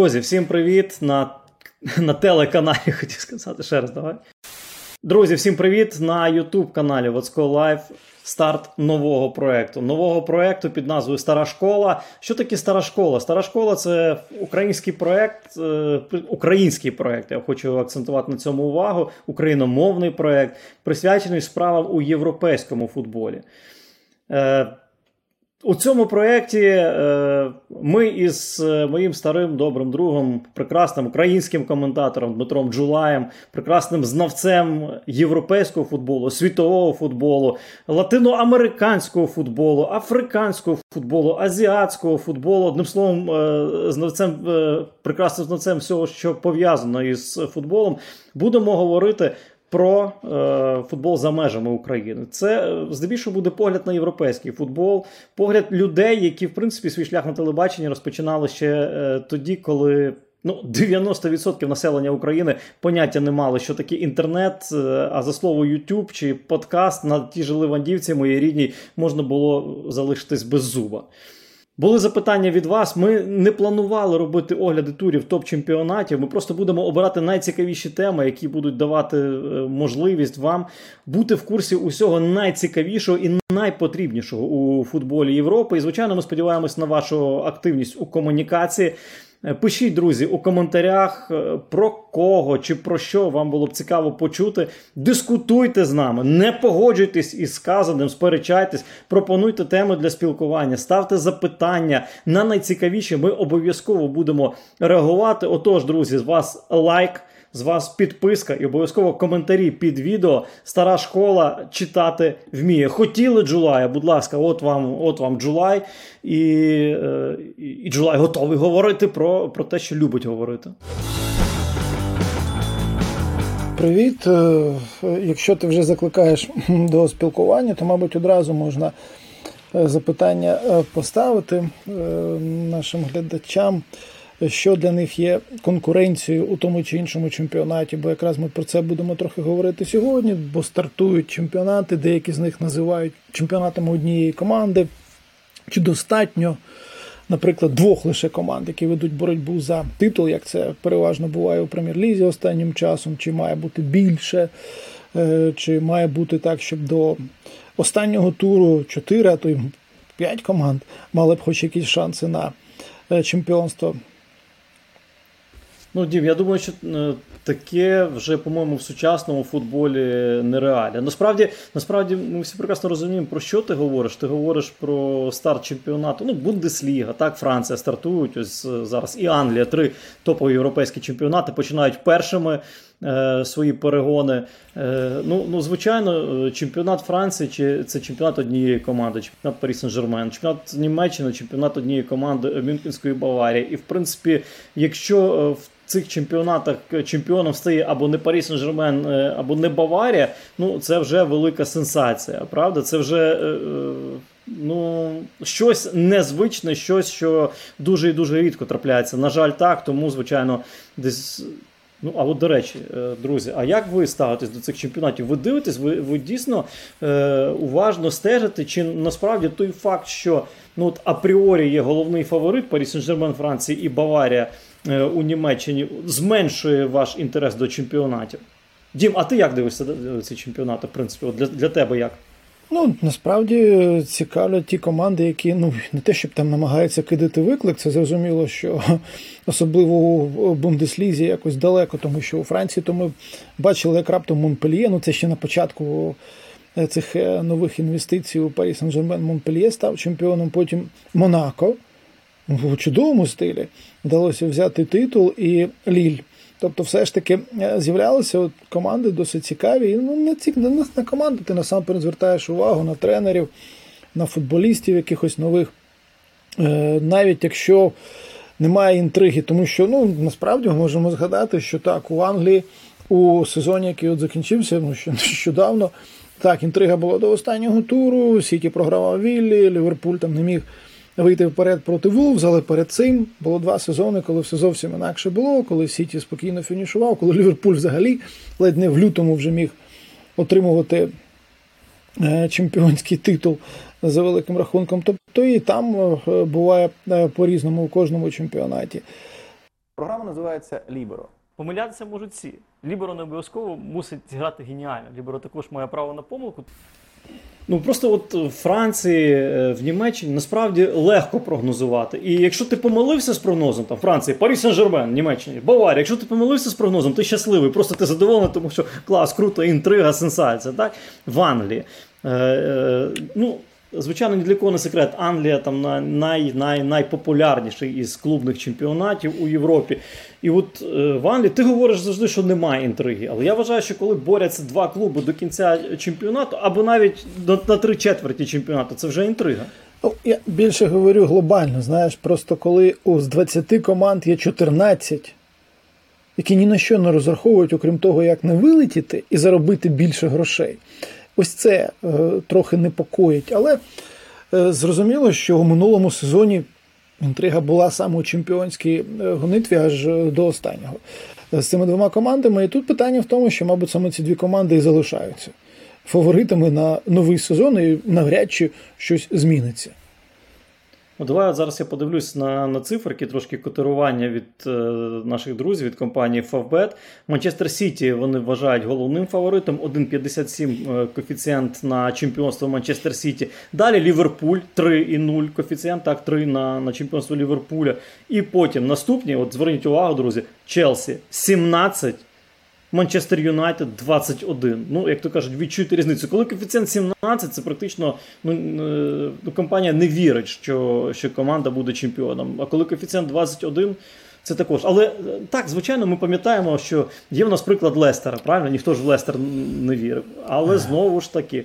Друзі, всім привіт на на телеканалі. Хотів сказати ще раз, давай. Друзі, всім привіт на YouTube каналі Вацко Live. Старт нового проекту. Нового проекту під назвою Стара школа. Що таке стара школа? Стара школа це український проект, е, український проект. Я хочу акцентувати на цьому увагу. Україномовний проект, присвячений справам у європейському футболі. У цьому проєкті е, ми із е, моїм старим добрим другом, прекрасним українським коментатором Дмитром Джулаєм, прекрасним знавцем європейського футболу, світового футболу, латиноамериканського футболу, африканського футболу, азіатського футболу, одним словом, е, знавцем, прекрасним знавцем всього, що пов'язано із футболом, будемо говорити про е, футбол за межами України. Це е, здебільшого буде погляд на європейський футбол, погляд людей, які в принципі свій шлях на телебаченні розпочинали ще е, тоді, коли. Ну, 90% населення України поняття не мали, що таке інтернет, е, а за слово YouTube чи подкаст на ті ж Ливандівці, моїй рідній, можна було залишитись без зуба. Були запитання від вас. Ми не планували робити огляди турів топ-чемпіонатів. Ми просто будемо обирати найцікавіші теми, які будуть давати е, можливість вам бути в курсі усього найцікавішого і найпотрібнішого у футболі Європи. І звичайно, ми сподіваємось на вашу активність у комунікації. Е, пишіть, друзі, у коментарях е, про кого чи про що вам було б цікаво почути. Дискутуйте з нами, не погоджуйтесь із сказаним, сперечайтесь, пропонуйте теми для спілкування, ставте запитання на найцікавіші. Ми обов'язково будемо реагувати. Отож, друзі, з вас лайк з вас підписка і обов'язково коментарі під відео. Стара школа читати вміє. Хотіли Джулая, будь ласка, от вам от вам Джулай, і і Джулай готовий говорити про, про те, що любить говорити. Привіт. Е, якщо ти вже закликаєш до спілкування, то, мабуть, одразу можна е, запитання е, поставити нашим глядачам що для них є конкуренцією у тому чи іншому чемпіонаті, бо якраз ми про це будемо трохи говорити сьогодні, бо стартують чемпіонати, деякі з них називають чемпіонатами однієї команди. Чи достатньо, наприклад, двох лише команд, які ведуть боротьбу за титул, як це переважно буває у прем'єр-лізі останнім часом, чи має бути більше, е, чи має бути так, щоб до останнього туру 4, а то й 5 команд мали б хоч якісь шанси на е, чемпіонство. Ну, Дім, я думаю, що е, таке вже, по-моєму, в сучасному футболі нереально. Насправді, насправді, ми всі прекрасно розуміємо, про що ти говориш. Ти говориш про старт чемпіонату. Ну, Бундесліга, так, Франція стартують. Ось е, зараз і Англія, три топові європейські чемпіонати починають першими. Е, свої перегони. Е, ну, ну, звичайно, чемпіонат Франції чи це чемпіонат однієї команди, чемпіонат Парі Сен-Жермен, чемпіонат Німеччини, чемпіонат однієї команди Мюнхенської Баварії. І в принципі, якщо в цих чемпіонатах чемпіоном стає або не Парі Сен-Жермен, е, або не Баварія, ну це вже велика сенсація. Правда? Це вже. Е, е, ну, щось незвичне, щось, що дуже і дуже рідко трапляється. На жаль, так, тому, звичайно, десь. Ну, а от до речі, друзі, а як ви ставитесь до цих чемпіонатів? Ви дивитесь, ви ви дійсно е, уважно стежите? Чи насправді той факт, що ну, от апріорі є головний фаворит Парі Сен-Жермен Франції і Баварія Е, у Німеччині зменшує ваш інтерес до чемпіонатів. Дім, а ти як дивишся ці чемпіонати? В принципі, для, для тебе як? Ну, насправді цікавлять ті команди, які ну не те, щоб там намагаються кидати виклик. Це зрозуміло, що особливо у Бундеслізі якось далеко, тому що у Франції то ми бачили, як раптом Монпельє, ну це ще на початку е, цих е, нових інвестицій у Парі Сан-Жермен Монпельє став чемпіоном, потім Монако в чудовому стилі вдалося взяти титул і Ліль. Тобто, все ж таки е, з'являлися от команди досить цікаві. І, ну, не ці не на команди, ти насамперед звертаєш увагу на тренерів, на футболістів якихось нових. Е, навіть якщо немає інтриги, тому що ну, насправді можемо згадати, що так, у Англії у сезоні, який от закінчився, ну, що нещодавно, так, інтрига була до останнього туру, Сіті програвав Віллі, Ліверпуль там не міг вийти вперед проти Вулвз, але перед цим було два сезони, коли все зовсім інакше було, коли Сіті спокійно фінішував, коли Ліверпуль взагалі ледь не в лютому вже міг отримувати е, чемпіонський титул за великим рахунком. Тобто і там е, буває е, по-різному у кожному чемпіонаті. Програма називається Ліберо. Помилятися можуть всі. Ліберо не обов'язково мусить грати геніально. Ліберо також має право на помилку. Ну просто от в Франції, е, в Німеччині насправді легко прогнозувати. І якщо ти помилився з прогнозом, там Франції, Парі Сен-Жермен, Німеччині, Баварія, якщо ти помилився з прогнозом, ти щасливий, просто ти задоволений, тому що клас, круто, інтрига, сенсація. Так? В Англії. Е, е, ну, Звичайно, ні для кого не секрет. Англія там най, най, найпопулярніший із клубних чемпіонатів у Європі. І от е, в Англії ти говориш завжди, що немає інтриги. Але я вважаю, що коли борються два клуби до кінця чемпіонату, або навіть до, на три четверті чемпіонату, це вже інтрига. Ну, я більше говорю глобально. Знаєш, просто коли з 20 команд є 14, які ні на що не розраховують, окрім того, як не вилетіти і заробити більше грошей. Ось це е, трохи непокоїть. Але е, зрозуміло, що у минулому сезоні інтрига була саме у чемпіонській е, гонитві аж до останнього з цими двома командами. І тут питання в тому, що, мабуть, саме ці дві команди і залишаються фаворитами на новий сезон, і навряд чи щось зміниться. Ну, Давай зараз я подивлюсь на на циферки, трошки котирування від е, наших друзів від компанії Favbet. Манчестер Сіті вони вважають головним фаворитом. 1,57 е, коефіцієнт на чемпіонство Манчестер Сіті. Далі Ліверпуль 3,0 коефіцієнт, так, 3 на на чемпіонство Ліверпуля. І потім наступні, от зверніть увагу, друзі, Челсі 17. Манчестер Юнайтед 21. Ну, як то кажуть, відчуйте різницю. Коли коефіцієнт 17, це практично ну, е, ну, компанія не вірить, що що команда буде чемпіоном. А коли коефіцієнт 21, це також. Але е, так, звичайно, ми пам'ятаємо, що є в нас приклад Лестера. Правильно, ніхто ж в Лестер не вірив. Але знову ж таки.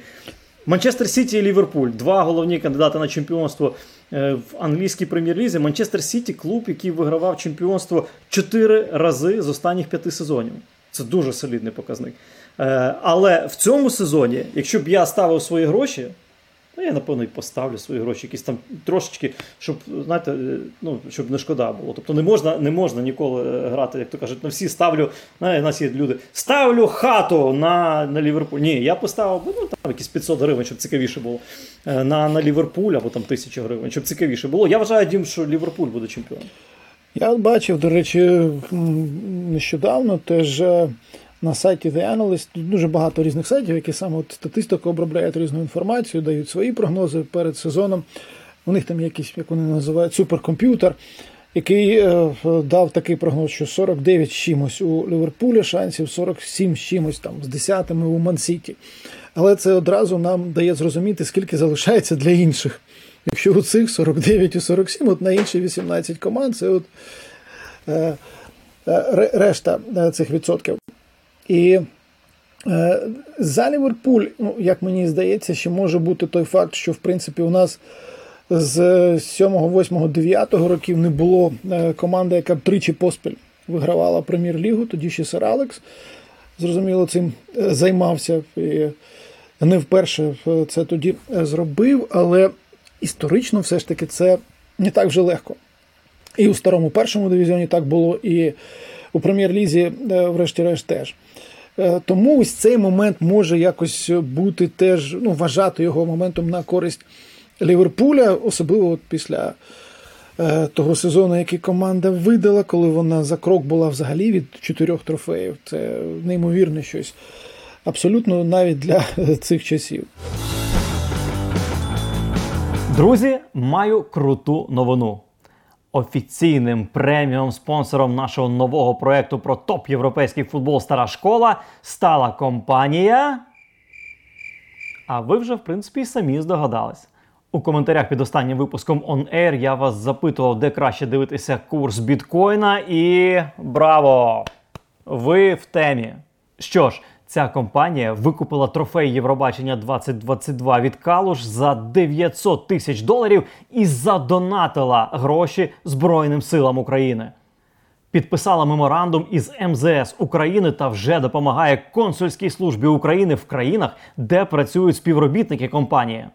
Манчестер Сіті і Ліверпуль два головні кандидати на чемпіонство е, в англійській прем'єр-лізі. Манчестер Сіті клуб, який вигравав чемпіонство чотири рази з останніх п'яти сезонів. Це дуже солідний показник. Е, але в цьому сезоні, якщо б я ставив свої гроші, ну я напевно і поставлю свої гроші, якісь там трошечки, щоб знаєте, е, ну, щоб не шкода було. Тобто не можна не можна ніколи е, грати, як то кажуть, на всі ставлю. У нас є люди, ставлю хату на на Ліверпуль. Ні, я поставив ну, там якісь 500 гривень, щоб цікавіше було. На на Ліверпуль або там 1000 гривень, щоб цікавіше було. Я вважаю, Дім, що Ліверпуль буде чемпіоном. Я бачив, до речі, нещодавно теж е, на сайті The Analyst дуже багато різних сайтів, які саме от статистику обробляють різну інформацію, дають свої прогнози перед сезоном. У них там якийсь, як вони називають, суперкомп'ютер, який е, дав такий прогноз, що 49 чимось у Ліверпулі шансів, 47 чимось там з десятими у Мансіті. Але це одразу нам дає зрозуміти, скільки залишається для інших. Якщо у цих 49 і 47, от на інші 18 команд, це от е, е, решта е, цих відсотків. І е, за Ліверпуль, ну, як мені здається, ще може бути той факт, що в принципі у нас з 7, 8, 9 років не було команди, яка б тричі поспіль вигравала прем'єр-лігу, тоді ще Сер Алекс. Зрозуміло, цим займався. І не вперше це тоді зробив, але історично все ж таки це не так вже легко. І у старому першому дивізіоні так було, і у прем'єр-лізі, е, врешті-решт, теж. Е, тому ось цей момент може якось бути теж ну, вважати його моментом на користь Ліверпуля, особливо от після е, того сезону, який команда видала, коли вона за крок була взагалі від чотирьох трофеїв. Це неймовірне щось. Абсолютно навіть для цих часів. Друзі, маю круту новину. Офіційним преміум спонсором нашого нового проекту про топ європейський футбол Стара школа стала компанія. А ви вже, в принципі, самі здогадались. У коментарях під останнім випуском On Air я вас запитував, де краще дивитися курс біткоїна, і браво! Ви в темі. Що ж, Ця компанія викупила трофей Євробачення 2022 від Калуш за 900 тисяч доларів і задонатила гроші Збройним силам України. Підписала меморандум із МЗС України та вже допомагає консульській службі України в країнах, де працюють співробітники компанії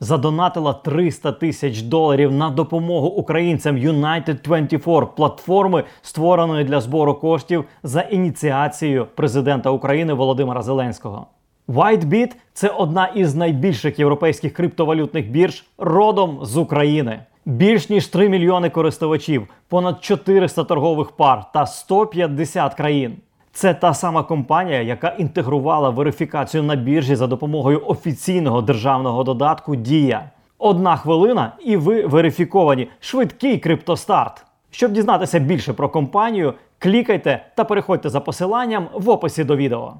задонатила 300 тисяч доларів на допомогу українцям United 24 платформи, створеної для збору коштів за ініціацією президента України Володимира Зеленського. WhiteBit – це одна із найбільших європейських криптовалютних бірж родом з України. Більш ніж 3 мільйони користувачів, понад 400 торгових пар та 150 країн. Це та сама компанія, яка інтегрувала верифікацію на біржі за допомогою офіційного державного додатку Дія. Одна хвилина, і ви верифіковані. Швидкий криптостарт. Щоб дізнатися більше про компанію, клікайте та переходьте за посиланням в описі до відео.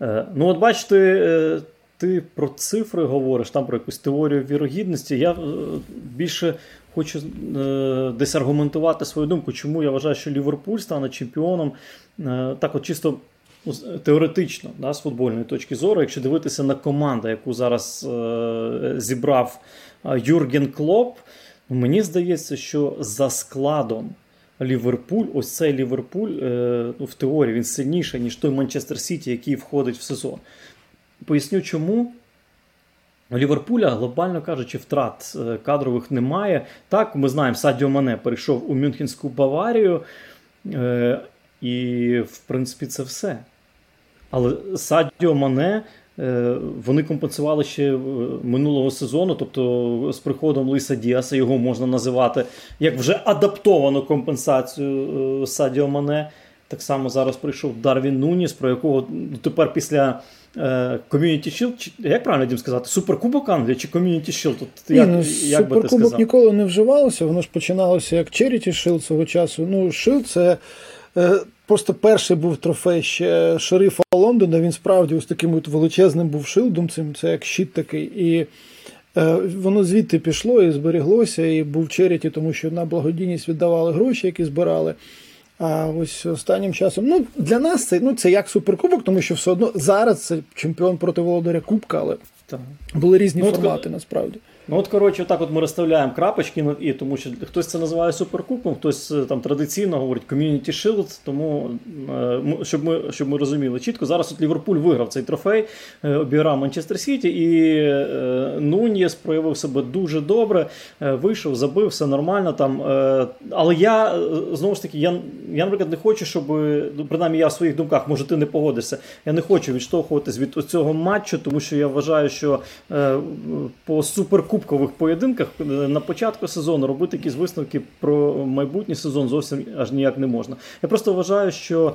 Е, ну, от бачите, е, ти про цифри говориш, там про якусь теорію вірогідності. Я е, більше хочу десь аргументувати свою думку, чому я вважаю, що Ліверпуль стане чемпіоном. Так, от чисто теоретично, да, з футбольної точки зору, якщо дивитися на команду, яку зараз зібрав Юрген Клоп, мені здається, що за складом. Ліверпуль, ось цей Ліверпуль е, ну, в теорії він сильніший, ніж той Манчестер Сіті, який входить в сезон. Поясню, чому. У Ліверпуля, глобально кажучи, втрат е, кадрових немає. Так, ми знаємо, Садіо Мане перейшов у Мюнхенську Баварію, е, і, в принципі, це все. Але Садіо Мане Е, вони компенсували ще минулого сезону, тобто з приходом Лиса Діаса його можна називати як вже адаптовану компенсацію Садіо Мане. Так само зараз прийшов Дарвін Нуніс, про якого тепер після Community Shield, як правильно їм сказати, Суперкубок Англії чи Community Shield? Тут, як, ну, як би ти сказав? ніколи не вживалося, воно ж починалося як Charity Shield свого часу. Ну, Shield це. Просто перший був трофей ще шерифа Лондона. Він справді ось таким от величезним був шилдом. Цим це як щит такий. І е, воно звідти пішло і зберіглося, і був черіті, тому що на благодійність віддавали гроші, які збирали. А ось останнім часом, ну для нас це ну це як суперкубок, тому що все одно зараз це чемпіон проти Володаря Кубка, але так. були різні ну, формати насправді. Ну от коротше, так от ми розставляємо крапочки, і тому що хтось це називає суперкубком, хтось е, там традиційно говорить Community Shield, Тому е, щоб ми щоб ми розуміли чітко, зараз от Ліверпуль виграв цей трофей, е, обіграв Манчестер Сіті, і Нунієс проявив себе дуже добре. Вийшов, забив, все нормально там. Але я знову ж таки, я, я наприклад, не хочу, щоб ну, принаймні я в своїх думках, може, ти не погодишся. Я не хочу відштовхуватись від цього матчу, тому що я вважаю, що по суперкубку кубкових поєдинках е, на початку сезону робити якісь висновки про майбутній сезон зовсім аж ніяк не можна. Я просто вважаю, що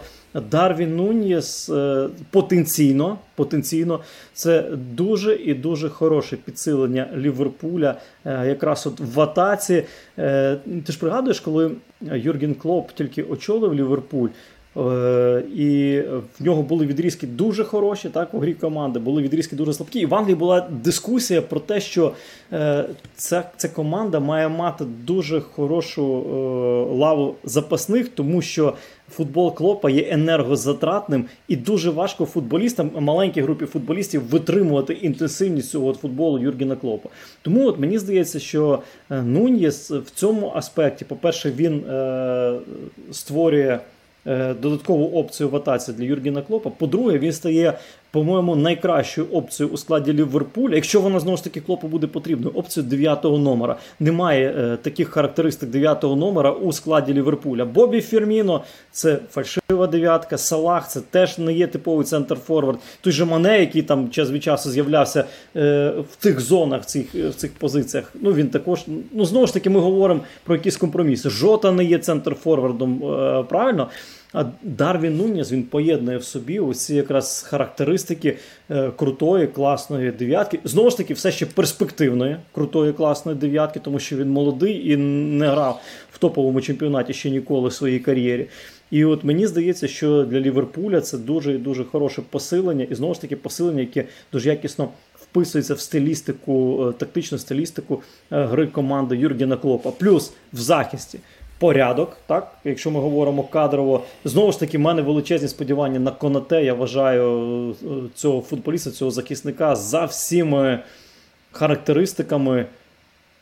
Дарвін Нунієс е, потенційно потенційно це дуже і дуже хороше підсилення Ліверпуля, е, якраз от в атаці. Ти ж пригадуєш, коли Юрген Клоп тільки очолив Ліверпуль. Е, і в нього були відрізки дуже хороші, так, у грі команди, були відрізки дуже слабкі. І в Англії була дискусія про те, що е, ця ця команда має мати дуже хорошу е, лаву запасних, тому що футбол клопа є енергозатратним і дуже важко футболістам, маленькій групі футболістів, витримувати інтенсивність цього футболу Юргена Клопа. Тому от мені здається, що Нуньєс в цьому аспекті, по-перше, він створює. Е, додаткову опцію в атаці для Юргіна Клопа. По-друге, він стає, по-моєму, найкращою опцією у складі Ліверпуля. Якщо вона знову ж таки клопу буде потрібною, опцію 9-го номера. Немає е, таких характеристик 9-го номера у складі Ліверпуля. Бобі Ферміно це фальшива дев'ятка, Салах це теж не є типовий центр форвард. Той же Мане, який там час від часу з'являвся е, в тих зонах, цих, в цих позиціях. Ну він також, ну знову ж таки, ми говоримо про якісь компроміси. Жота не є центр форвардом, е, правильно. А Дарвін Нуніс він поєднує в собі усі якраз характеристики е, крутої, класної дев'ятки. Знову ж таки, все ще перспективної крутої, класної дев'ятки, тому що він молодий і не грав в топовому чемпіонаті ще ніколи в своїй кар'єрі. І от мені здається, що для Ліверпуля це дуже і дуже хороше посилення, і знову ж таки посилення, яке дуже якісно вписується в стилістику, е, тактичну стилістику е, гри команди Юргена Клопа. Плюс в захисті порядок. Так, Якщо ми говоримо кадрово, знову ж таки, в мене величезні сподівання на Конате. Я вважаю е, цього футболіста, цього захисника за всіми характеристиками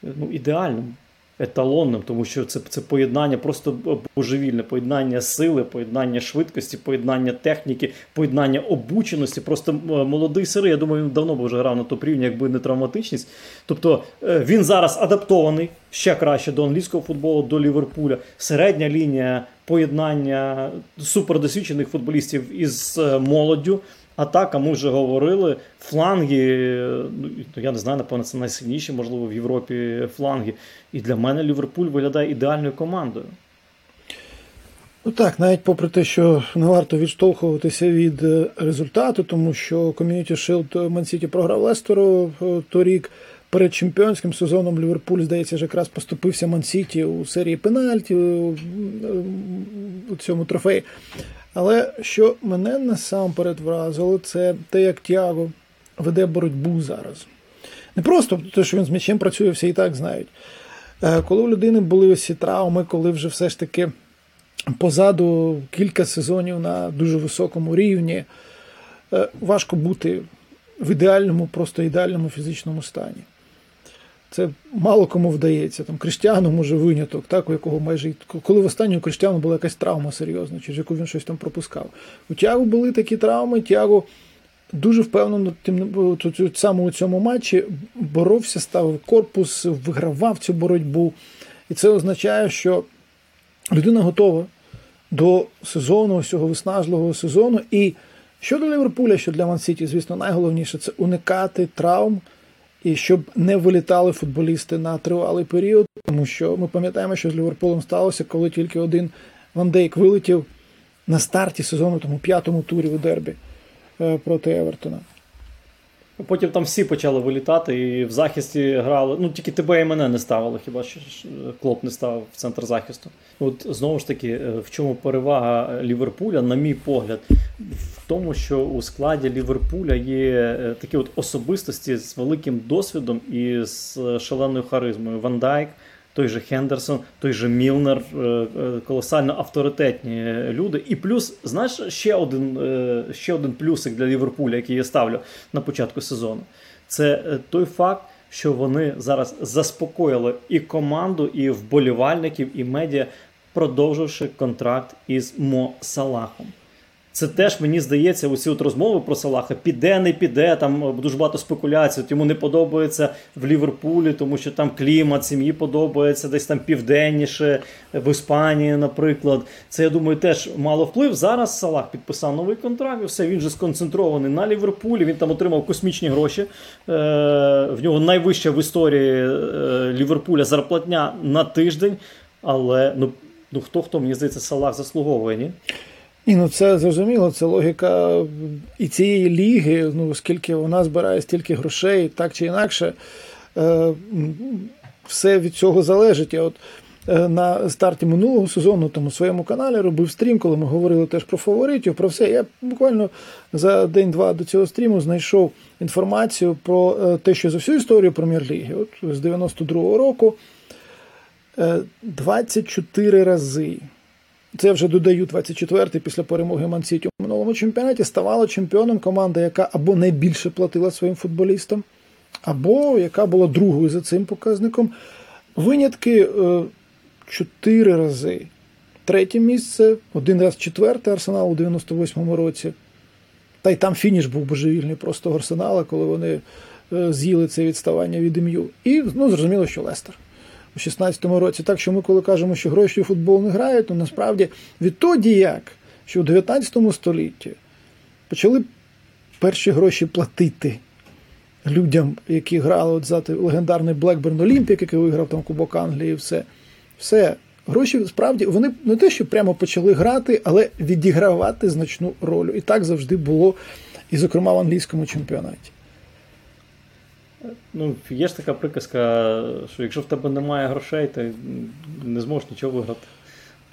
ну, ідеальним еталонним, тому що це це поєднання просто божевільне, поєднання сили, поєднання швидкості, поєднання техніки, поєднання обученості. Просто молодий сирий, я думаю, він давно б вже грав на топ рівні, якби не травматичність. Тобто е, він зараз адаптований ще краще до англійського футболу, до Ліверпуля. Середня лінія поєднання супердосвідчених футболістів із е, молоддю. Атака, ми вже говорили. Фланги, ну я не знаю, напевно, це найсильніші, можливо, в Європі фланги. І для мене Ліверпуль виглядає ідеальною командою. Ну так, навіть попри те, що не варто відштовхуватися від е, результату, тому що Community Shield Мансіті програв Лестеру е, торік. Перед чемпіонським сезоном Ліверпуль, здається, якраз поступився Мансіті у серії пенальті у цьому трофеї. Але що мене насамперед вразило, це те, як Тіаго веде боротьбу зараз. Не просто те, що він з м'ячем працює, всі і так знають. Е, коли у людини були ось ці травми, коли вже все ж таки позаду кілька сезонів на дуже високому рівні, е, важко бути в ідеальному, просто ідеальному фізичному стані. Це мало кому вдається. Там Криштіану може виняток, так, у якого майже коли в останнього Криштіану була якась травма серйозна, через яку він щось там пропускав. У Тягу були такі травми, Тягу дуже впевнено тим саме у цьому матчі боровся, ставив корпус, вигравав цю боротьбу. І це означає, що людина готова до сезону, цього виснажливого сезону. І що до Ліверпуля, що для Ман-Сіті, звісно, найголовніше це уникати травм і щоб не вилітали футболісти на тривалий період, тому що ми пам'ятаємо, що з Ліверпулем сталося, коли тільки один Вандейк вилетів на старті сезону, тому п'ятому турі у Дербі е, проти Евертона. Потім там всі почали вилітати і в захисті грали. Ну тільки тебе і мене не ставили, хіба що клоп не став в центр захисту. От знову ж таки, е, в чому перевага Ліверпуля, на мій погляд, в тому, що у складі Ліверпуля є е, такі от особистості з великим досвідом і з шаленою харизмою. Ван Дайк, той же Хендерсон, той же Мілнер, е, е, колосально авторитетні люди. І плюс, знаєш, ще один е, ще один плюсик для Ліверпуля, який я ставлю на початку сезону. Це той факт, що вони зараз заспокоїли і команду, і вболівальників, і медіа, продовживши контракт із Мо Салахом. Це теж мені здається, усі от розмови про Салаха піде, не піде. Там дуже багато спекуляцій. От йому не подобається в Ліверпулі, тому що там клімат, сім'ї подобається, десь там південніше, в Іспанії, наприклад. Це я думаю, теж мало вплив. Зараз Салах підписав новий контракт. і Все він же сконцентрований на Ліверпулі. Він там отримав космічні гроші. Е, В нього найвища в історії е, Ліверпуля зарплатня на тиждень. Але ну ну хто хто мені здається, Салах заслуговує, ні? І ну це зрозуміло, це логіка і цієї ліги, ну оскільки вона збирає стільки грошей, так чи інакше, е, все від цього залежить. Я от е, на старті минулого сезону там у своєму каналі робив стрім, коли ми говорили теж про фаворитів, про все. Я буквально за день-два до цього стріму знайшов інформацію про е, те, що за всю історію прем'єр-ліги, от з 92-го року, 24 рази це вже додаю 24-й після перемоги Мансіті у минулому чемпіонаті, ставала чемпіоном команда, яка або найбільше платила своїм футболістам, або яка була другою за цим показником. Винятки е, чотири рази. Третє місце, один раз четверте арсенал у 98-му році. Та й там фініш був божевільний просто арсенала, коли вони е, з'їли це відставання від ім'ю. І ну, зрозуміло, що Лестер у 16-му році. Так що ми, коли кажемо, що гроші у футбол не грають, то насправді відтоді як, що у 19 столітті почали перші гроші платити людям, які грали от за легендарний Блекберн Олімпік, який виграв там Кубок Англії, і все. Все. Гроші справді вони не те, що прямо почали грати, але відігравати значну роль. І так завжди було, і, зокрема, в англійському чемпіонаті. Ну, Є ж така приказка, що якщо в тебе немає грошей, ти не зможеш нічого виграти.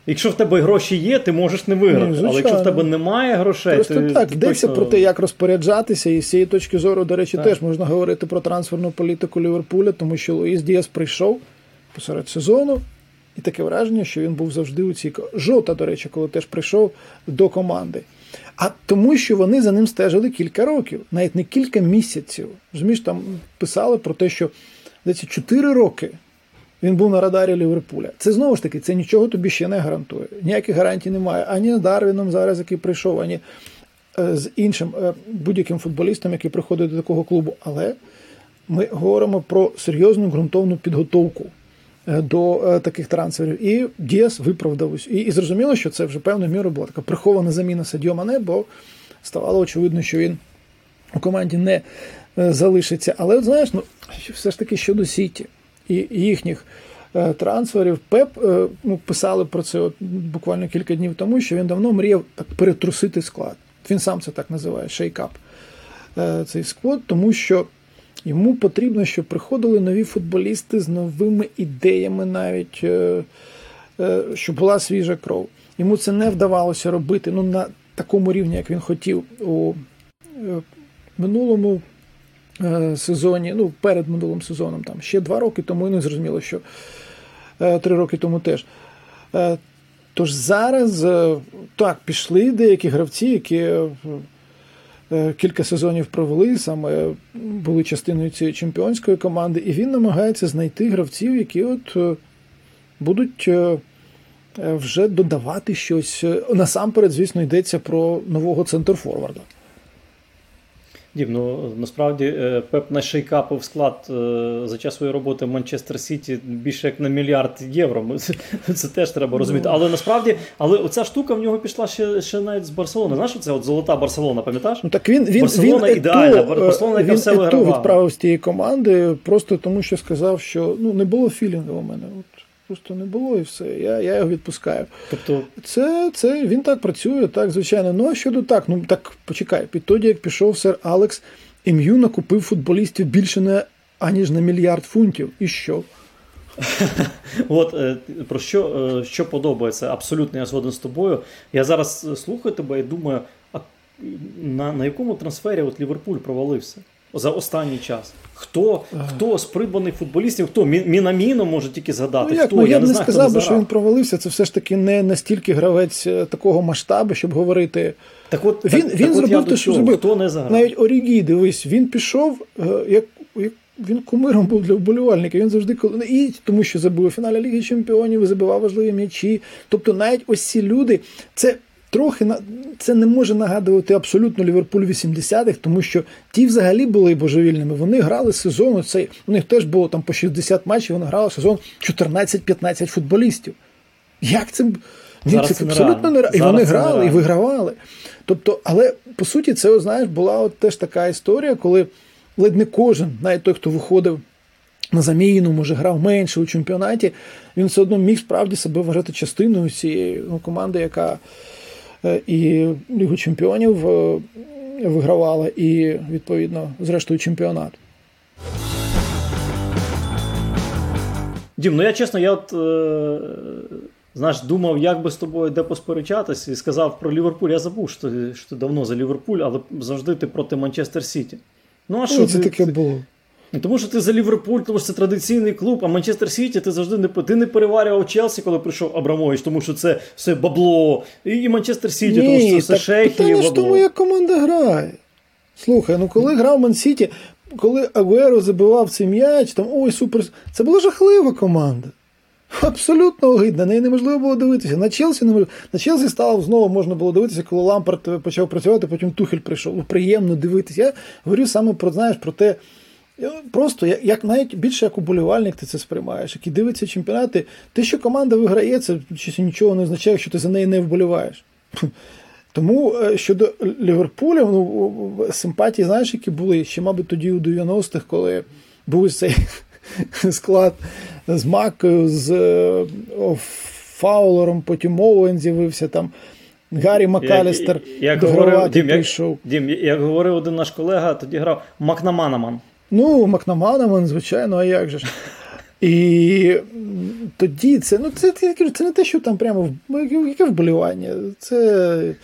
Якщо в тебе гроші є, ти можеш не виграти. Ну, але якщо в тебе немає грошей, Просто ти, так, йдеться точно... про те, як розпоряджатися, і з цієї точки зору, до речі, так. теж можна говорити про трансферну політику Ліверпуля, тому що Луїс Діас прийшов посеред сезону, і таке враження, що він був завжди у цій жота, до речі, коли теж прийшов до команди а тому, що вони за ним стежили кілька років, навіть не кілька місяців. Розумієш, там писали про те, що здається, 4 роки він був на радарі Ліверпуля. Це знову ж таки, це нічого тобі ще не гарантує. Ніяких гарантій немає. Ані з Дарвіном зараз, який прийшов, ані е, з іншим е, будь-яким футболістом, який приходить до такого клубу. Але ми говоримо про серйозну ґрунтовну підготовку. Е, до е, таких трансферів. І Діас виправдав. І, і зрозуміло, що це вже певною мірою була така прихована заміна Садіо Мане, бо ставало очевидно, що він у команді не залишиться. Але от знаєш, ну все ж таки щодо Сіті і їхніх. Трансферів Пеп ну, писали про це от буквально кілька днів тому, що він давно мріяв так перетрусити склад. Він сам це так називає шейкап цей склад, тому що Йому потрібно, щоб приходили нові футболісти з новими ідеями, навіть е, е, щоб була свіжа кров. Йому це не вдавалося робити ну, на такому рівні, як він хотів у е, минулому сезоні, ну, перед минулим сезоном, там ще два роки тому і не зрозуміло, що три роки тому теж. Тож зараз так, пішли деякі гравці, які кілька сезонів провели, саме були частиною цієї чемпіонської команди, і він намагається знайти гравців, які от е, будуть е, вже додавати щось. Насамперед, звісно, йдеться про нового центрфорварда. Дім, ну насправді е, Пеп нашейкапив склад е, за час своєї роботи в Манчестер Сіті більше як на мільярд євро. Це, теж треба розуміти. Але насправді, але оця штука в нього пішла ще ще навіть з Барселони. Знаєш, це от золота Барселона, пам'ятаєш? Ну так він він Барселона він ідеальна. Ето, Барселона, яка він все вигравала. відправив з тієї команди, просто тому що сказав, що ну не було філінгу у мене. Просто не було і все. Я я його відпускаю. Тобто, це це він так працює, так, звичайно. Ну а щодо так, ну так почекай, підтоді, як пішов сер Алекс, ім'ю накупив футболістів більше не аніж на мільярд фунтів. І що? От е, про що е, що подобається, абсолютно я згоден з тобою. Я зараз слухаю тебе і думаю, а на на якому трансфері от Ліверпуль провалився? За останній час. Хто хто з придбаних футболістів, хто Мінаміно може тільки згадати? Ну, як? хто? Ну, я, я не, не сказав би, що він провалився. Це все ж таки не настільки гравець е, такого масштабу, щоб говорити. Так от він так, він так зробив те, що зробив. Хто не заграв? Навіть Орігі, дивись, він пішов е, як. як він кумиром був для вболівальника. Він завжди коли і тому, що забув у фіналі Ліги Чемпіонів, забивав важливі м'ячі. Тобто, навіть ось ці люди, це трохи це не може нагадувати абсолютно Ліверпуль 80-х, тому що ті взагалі були божевільними. Вони грали сезон. Оцей, у них теж було там по 60 матчів, вони грали сезон 14-15 футболістів. Як це? Ні, це абсолютно не І вони грали і вигравали. Тобто, але по суті, це знаєш, була от теж така історія, коли ледь не кожен, навіть той, хто виходив на заміну, може, грав менше у чемпіонаті, він все одно міг справді себе вважати частиною цієї ну, команди, яка і Лігу Чемпіонів е, вигравала, і, відповідно, зрештою, чемпіонат. Дім, ну я чесно, я от е, знаєш, думав, як би з тобою де посперечатись, і сказав про Ліверпуль. Я забув, що ти, що ти давно за Ліверпуль, але завжди ти проти Манчестер Сіті. Ну, а що це ти, таке було? Тому що ти за Ліверпуль, тому що це традиційний клуб, а Манчестер Сіті ти завжди не ти не переварював Челсі, коли прийшов Абрамович, тому що це все бабло. І Манчестер Сіті, тому що це все бабло. ж тому, як команда грає. Слухай, ну коли грав Ман Сіті, коли Агуеро забивав цей м'яч, там ой, супер. Це була жахлива команда. Абсолютно огидна, на неї неможливо було дивитися. На Челсі неможливо. На Челсі стало знову можна було дивитися, коли Лампард почав працювати, потім Тухель прийшов. Ну, приємно дивитися. Я говорю саме про знаєш, про те. Просто як навіть більше як уболівальник ти це сприймаєш, який дивиться чемпіонати, те, що команда виграє, це нічого не означає, що ти за неї не вболіваєш. Тому е, щодо Ліверпуля, ну, симпатії, знаєш, які були ще, мабуть, тоді у 90-х, коли був цей склад з Макою, з Фаулером, потім Оуен з'явився там. Гаррі Макалістер як, як, говорив, Дім. Як, Дім, як говорив один наш колега, тоді грав Макнаманаман. Ну, Макнаманаман, звичайно, а як же ж. І тоді це ну, це, я кажу, це не те, що там прямо яке вболівання, це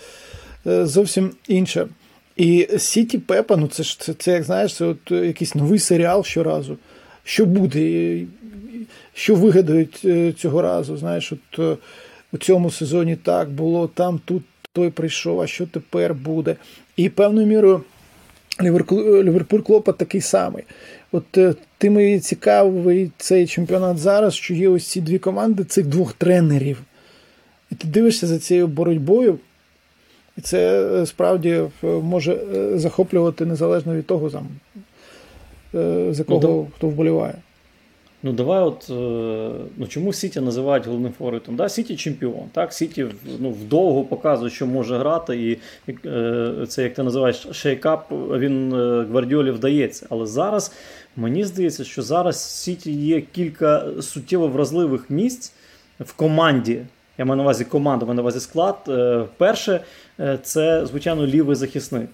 е, зовсім інше. І Сіті Пепа, ну це ж це, це як знаєш, це от якийсь новий серіал щоразу. Що буде, що вигадають е, цього разу? Знаєш, от е, у цьому сезоні так було, там, тут той прийшов, а що тепер буде. І певною мірою. Ліверпуль Клопа такий самий. От е, тим і цікавий цей чемпіонат зараз, що є ось ці дві команди цих двох тренерів. І ти дивишся за цією боротьбою, і це е, справді е, може захоплювати незалежно від того, там, за кого ну, хто вболіває. Ну давай, от ну чому Сіті називають головним фаворитом? Да, Сіті чемпіон. Так, Сіті ну, вдовго показує, що може грати, і це як ти називаєш shake-up, він Гвардіолі вдається. Але зараз мені здається, що зараз в Сіті є кілька суттєво вразливих місць в команді. Я маю на увазі команду, маю на увазі склад. Перше, це звичайно лівий захисник.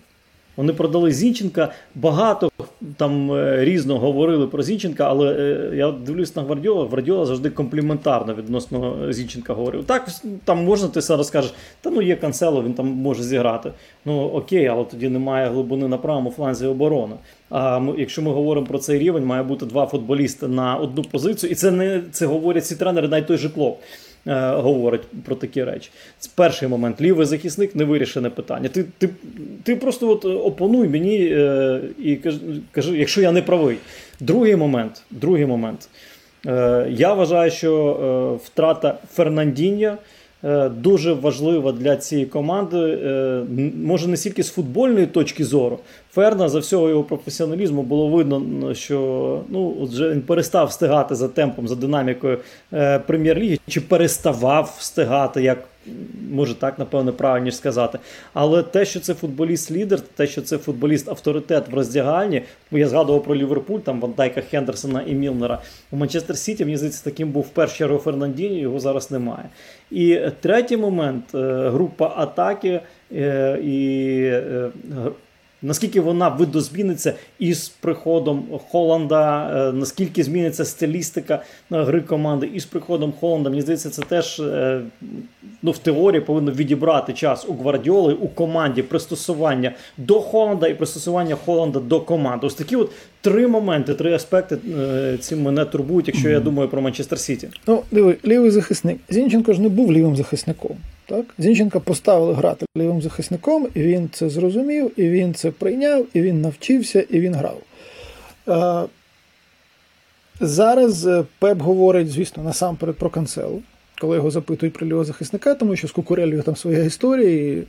Вони продали Зінченка. Багато там е, різно говорили про Зінченка, але е, я дивлюсь на Гвардіола. Гвардіола завжди компліментарно відносно Зінченка говорив. Так, там можна ти зараз скажеш, та ну є канцело, він там може зіграти. Ну окей, але тоді немає глибини на правому фланзі оборони. А якщо ми говоримо про цей рівень, має бути два футболісти на одну позицію, і це не це говорять ці тренери, навіть той же клоп. Е, говорить про такі речі. Це перший момент. Лівий захисник невирішене питання. Ти ти, ти просто от опонуй мені е, і кажи, якщо я не правий. Другий момент. Другий момент. Е, я вважаю, що е, втрата Фернандіння. Е, дуже важлива для цієї команди, е, може не стільки з футбольної точки зору. Ферна за всього його професіоналізму було видно, що ну, вже він перестав встигати за темпом, за динамікою е, прем'єр-ліги, чи переставав встигати як може так, напевно, правильніше сказати. Але те, що це футболіст-лідер, те, що це футболіст-авторитет в роздягальні, я згадував про Ліверпуль, там Вандайка Хендерсона і Мілнера. У Манчестер Сіті, мені здається, таким був першу чергу Фернандіні, його зараз немає. І третій момент е, група атаки е, і е, Наскільки вона видозміниться із приходом Холланда, е, наскільки зміниться стилістика е, гри команди із приходом Холланда, мені здається, це теж е, ну, в теорії повинно відібрати час у Гвардіоли, у команді пристосування до Холланда і пристосування Холланда до команди. Ось такі от три моменти, три аспекти ці мене турбують, якщо я думаю про Манчестер Сіті. Ну, диви, лівий захисник. Зінченко ж не був лівим захисником. Так? Зінченка поставили грати лівим захисником, і він це зрозумів, і він це прийняв, і він навчився, і він грав. Е, зараз е, Пеп говорить, звісно, насамперед про канцелу, коли його запитують про лівого захисника, тому що з Кукурелью там своя історія. і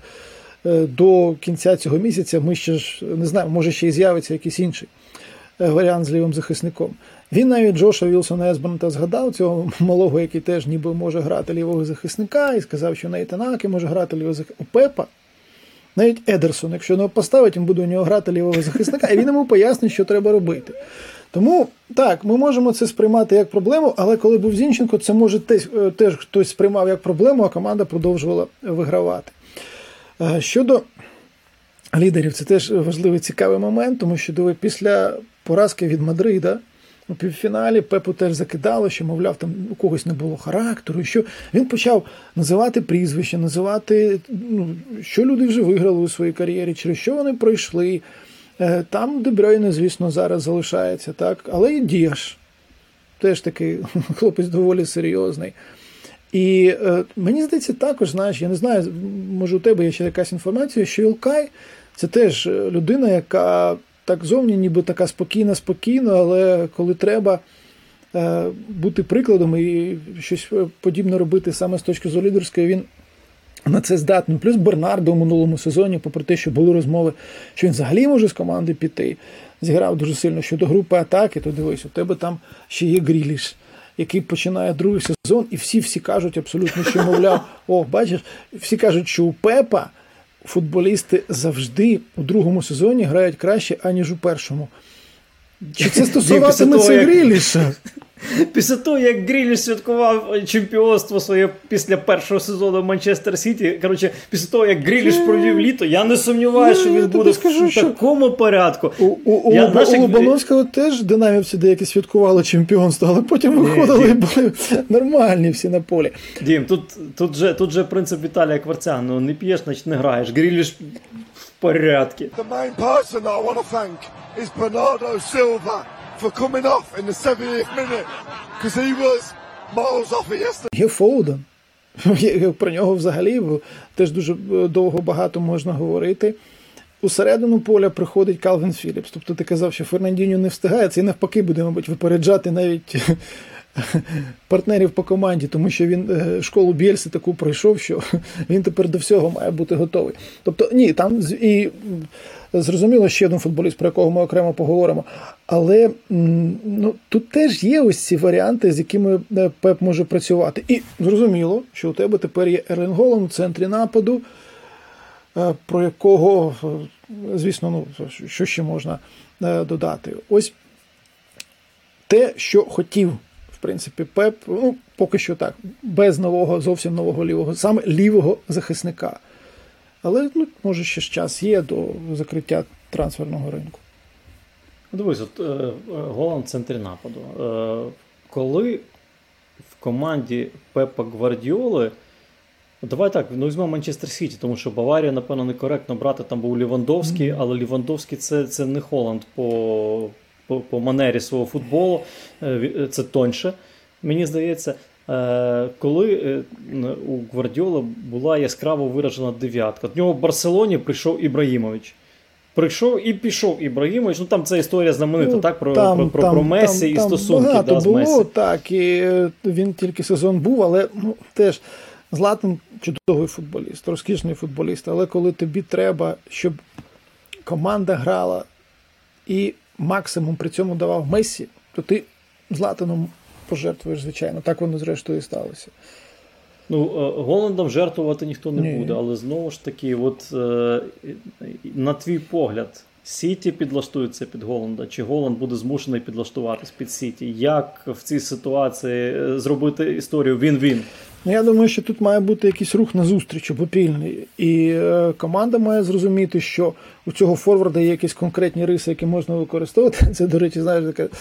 е, До кінця цього місяця ми ще ж не знаємо, може ще й з'явиться якийсь інший варіант з лівим захисником. Він навіть Джоша Вілсона Есбернта згадав цього малого, який теж ніби може грати лівого захисника, і сказав, що Нейтанаки може грати лівого захисника. У Пепа. Навіть Едерсон, якщо його поставить, він буде у нього грати лівого захисника, і він йому пояснить, що треба робити. Тому так, ми можемо це сприймати як проблему, але коли був Зінченко, це може теж, е, теж хтось сприймав як проблему, а команда продовжувала вигравати. Е, щодо лідерів, це теж важливий цікавий момент, тому що диви, після поразки від Мадрида у півфіналі Пепу теж закидало, що, мовляв, там у когось не було характеру. що Він почав називати прізвища, називати, ну, що люди вже виграли у своїй кар'єрі, через що вони пройшли. Е, там Дебройне, звісно, зараз залишається, так, але і Діаш. Теж такий хлопець доволі серйозний. І е, мені здається, також, знаєш, я не знаю, може у тебе є ще якась інформація, що Ілкай це теж е, людина, яка так зовні, ніби така спокійна, спокійна, але коли треба е, бути прикладом і щось подібне робити саме з точки зору лідерської, він на це здатний. Плюс Бернардо у минулому сезоні, попри те, що були розмови, що він взагалі може з команди піти, зіграв дуже сильно щодо групи атаки, то дивись, у тебе там ще є Гріліш. Який починає другий сезон, і всі всі кажуть абсолютно, що мовляв, о, бачиш, всі кажуть, що у Пепа футболісти завжди у другому сезоні грають краще, аніж у першому. Чи це стосуватиметься Гріліша? Після того, як Гріліш святкував чемпіонство своє після першого сезону Манчестер Сіті. Коротше, після того, як Гріліш провів літо, я не сумніваюся, що він буде скажу, в такому порядку. У, у, я, у, знаєш, у Лобановського теж динамівці деякі святкували чемпіонство, але потім виходили і були нормальні всі на полі. Дім, тут тут, же тут же принцип Віталія Кварця, ну не п'єш, значить не граєш. Гріліш в порядку. The main person I want to thank is Bernardo Silva for coming off in the 70th minute because he was miles off it yesterday. Є Фоуден. Про нього взагалі теж дуже е, довго багато можна говорити. У середину поля приходить Калвін Філіпс. Тобто ти казав, що Фернандіньо не встигає, це і навпаки буде, мабуть, випереджати навіть партнерів по команді, тому що він е, школу Бєльси таку пройшов, що він тепер до всього має бути готовий. Тобто, ні, там і зрозуміло ще один футболіст, про якого ми окремо поговоримо. Але ну, тут теж є ось ці варіанти, з якими е, Пеп може працювати. І зрозуміло, що у тебе тепер є Ерлен Голланд у центрі нападу, е, про якого, звісно, ну, що ще можна додати. Ось те, що хотів, в принципі, Пеп, ну, поки що так, без нового, зовсім нового лівого, саме лівого захисника. Але ну, може ще ж час є до закриття трансферного ринку. Дивись, от е, Голланд в центрі нападу. Е, коли в команді Пепа Гвардіоли. Давай так, ну візьмемо Манчестер Сіті, тому що Баварія, напевно, некоректно брати. Там був Лівандовський, mm-hmm. але Лівандовський це це не Холланд по по, по манері свого футболу. Е, е, це тоньше, мені здається. Е, коли у Гвардіола була яскраво виражена дев'ятка, до нього в Барселоні прийшов Ібраїмович. Прийшов і пішов Ібрагімович. Ну там це історія знаменита, ну, так? Про там, про, про, там, про Месі там, і стосунки багато да, з було, Месі. Так, і він тільки сезон був, але ну, теж Златан чудовий футболіст, розкішний футболіст. Але коли тобі треба, щоб команда грала і максимум при цьому давав Месі, то ти Златаном пожертвуєш, звичайно. Так воно зрештою і сталося. Ну, е, Голландом жертвувати ніхто не Ні. буде, але знову ж таки, от е, на твій погляд, Сіті підлаштується під Голланда, чи Голланд буде змушений підлаштуватись під Сіті? Як в цій ситуації е, зробити історію він-він? Ну, я думаю, що тут має бути якийсь рух на зустріч обопільний. І е, команда має зрозуміти, що у цього форварда є якісь конкретні риси, які можна використовувати. Це, до речі, знаєш, така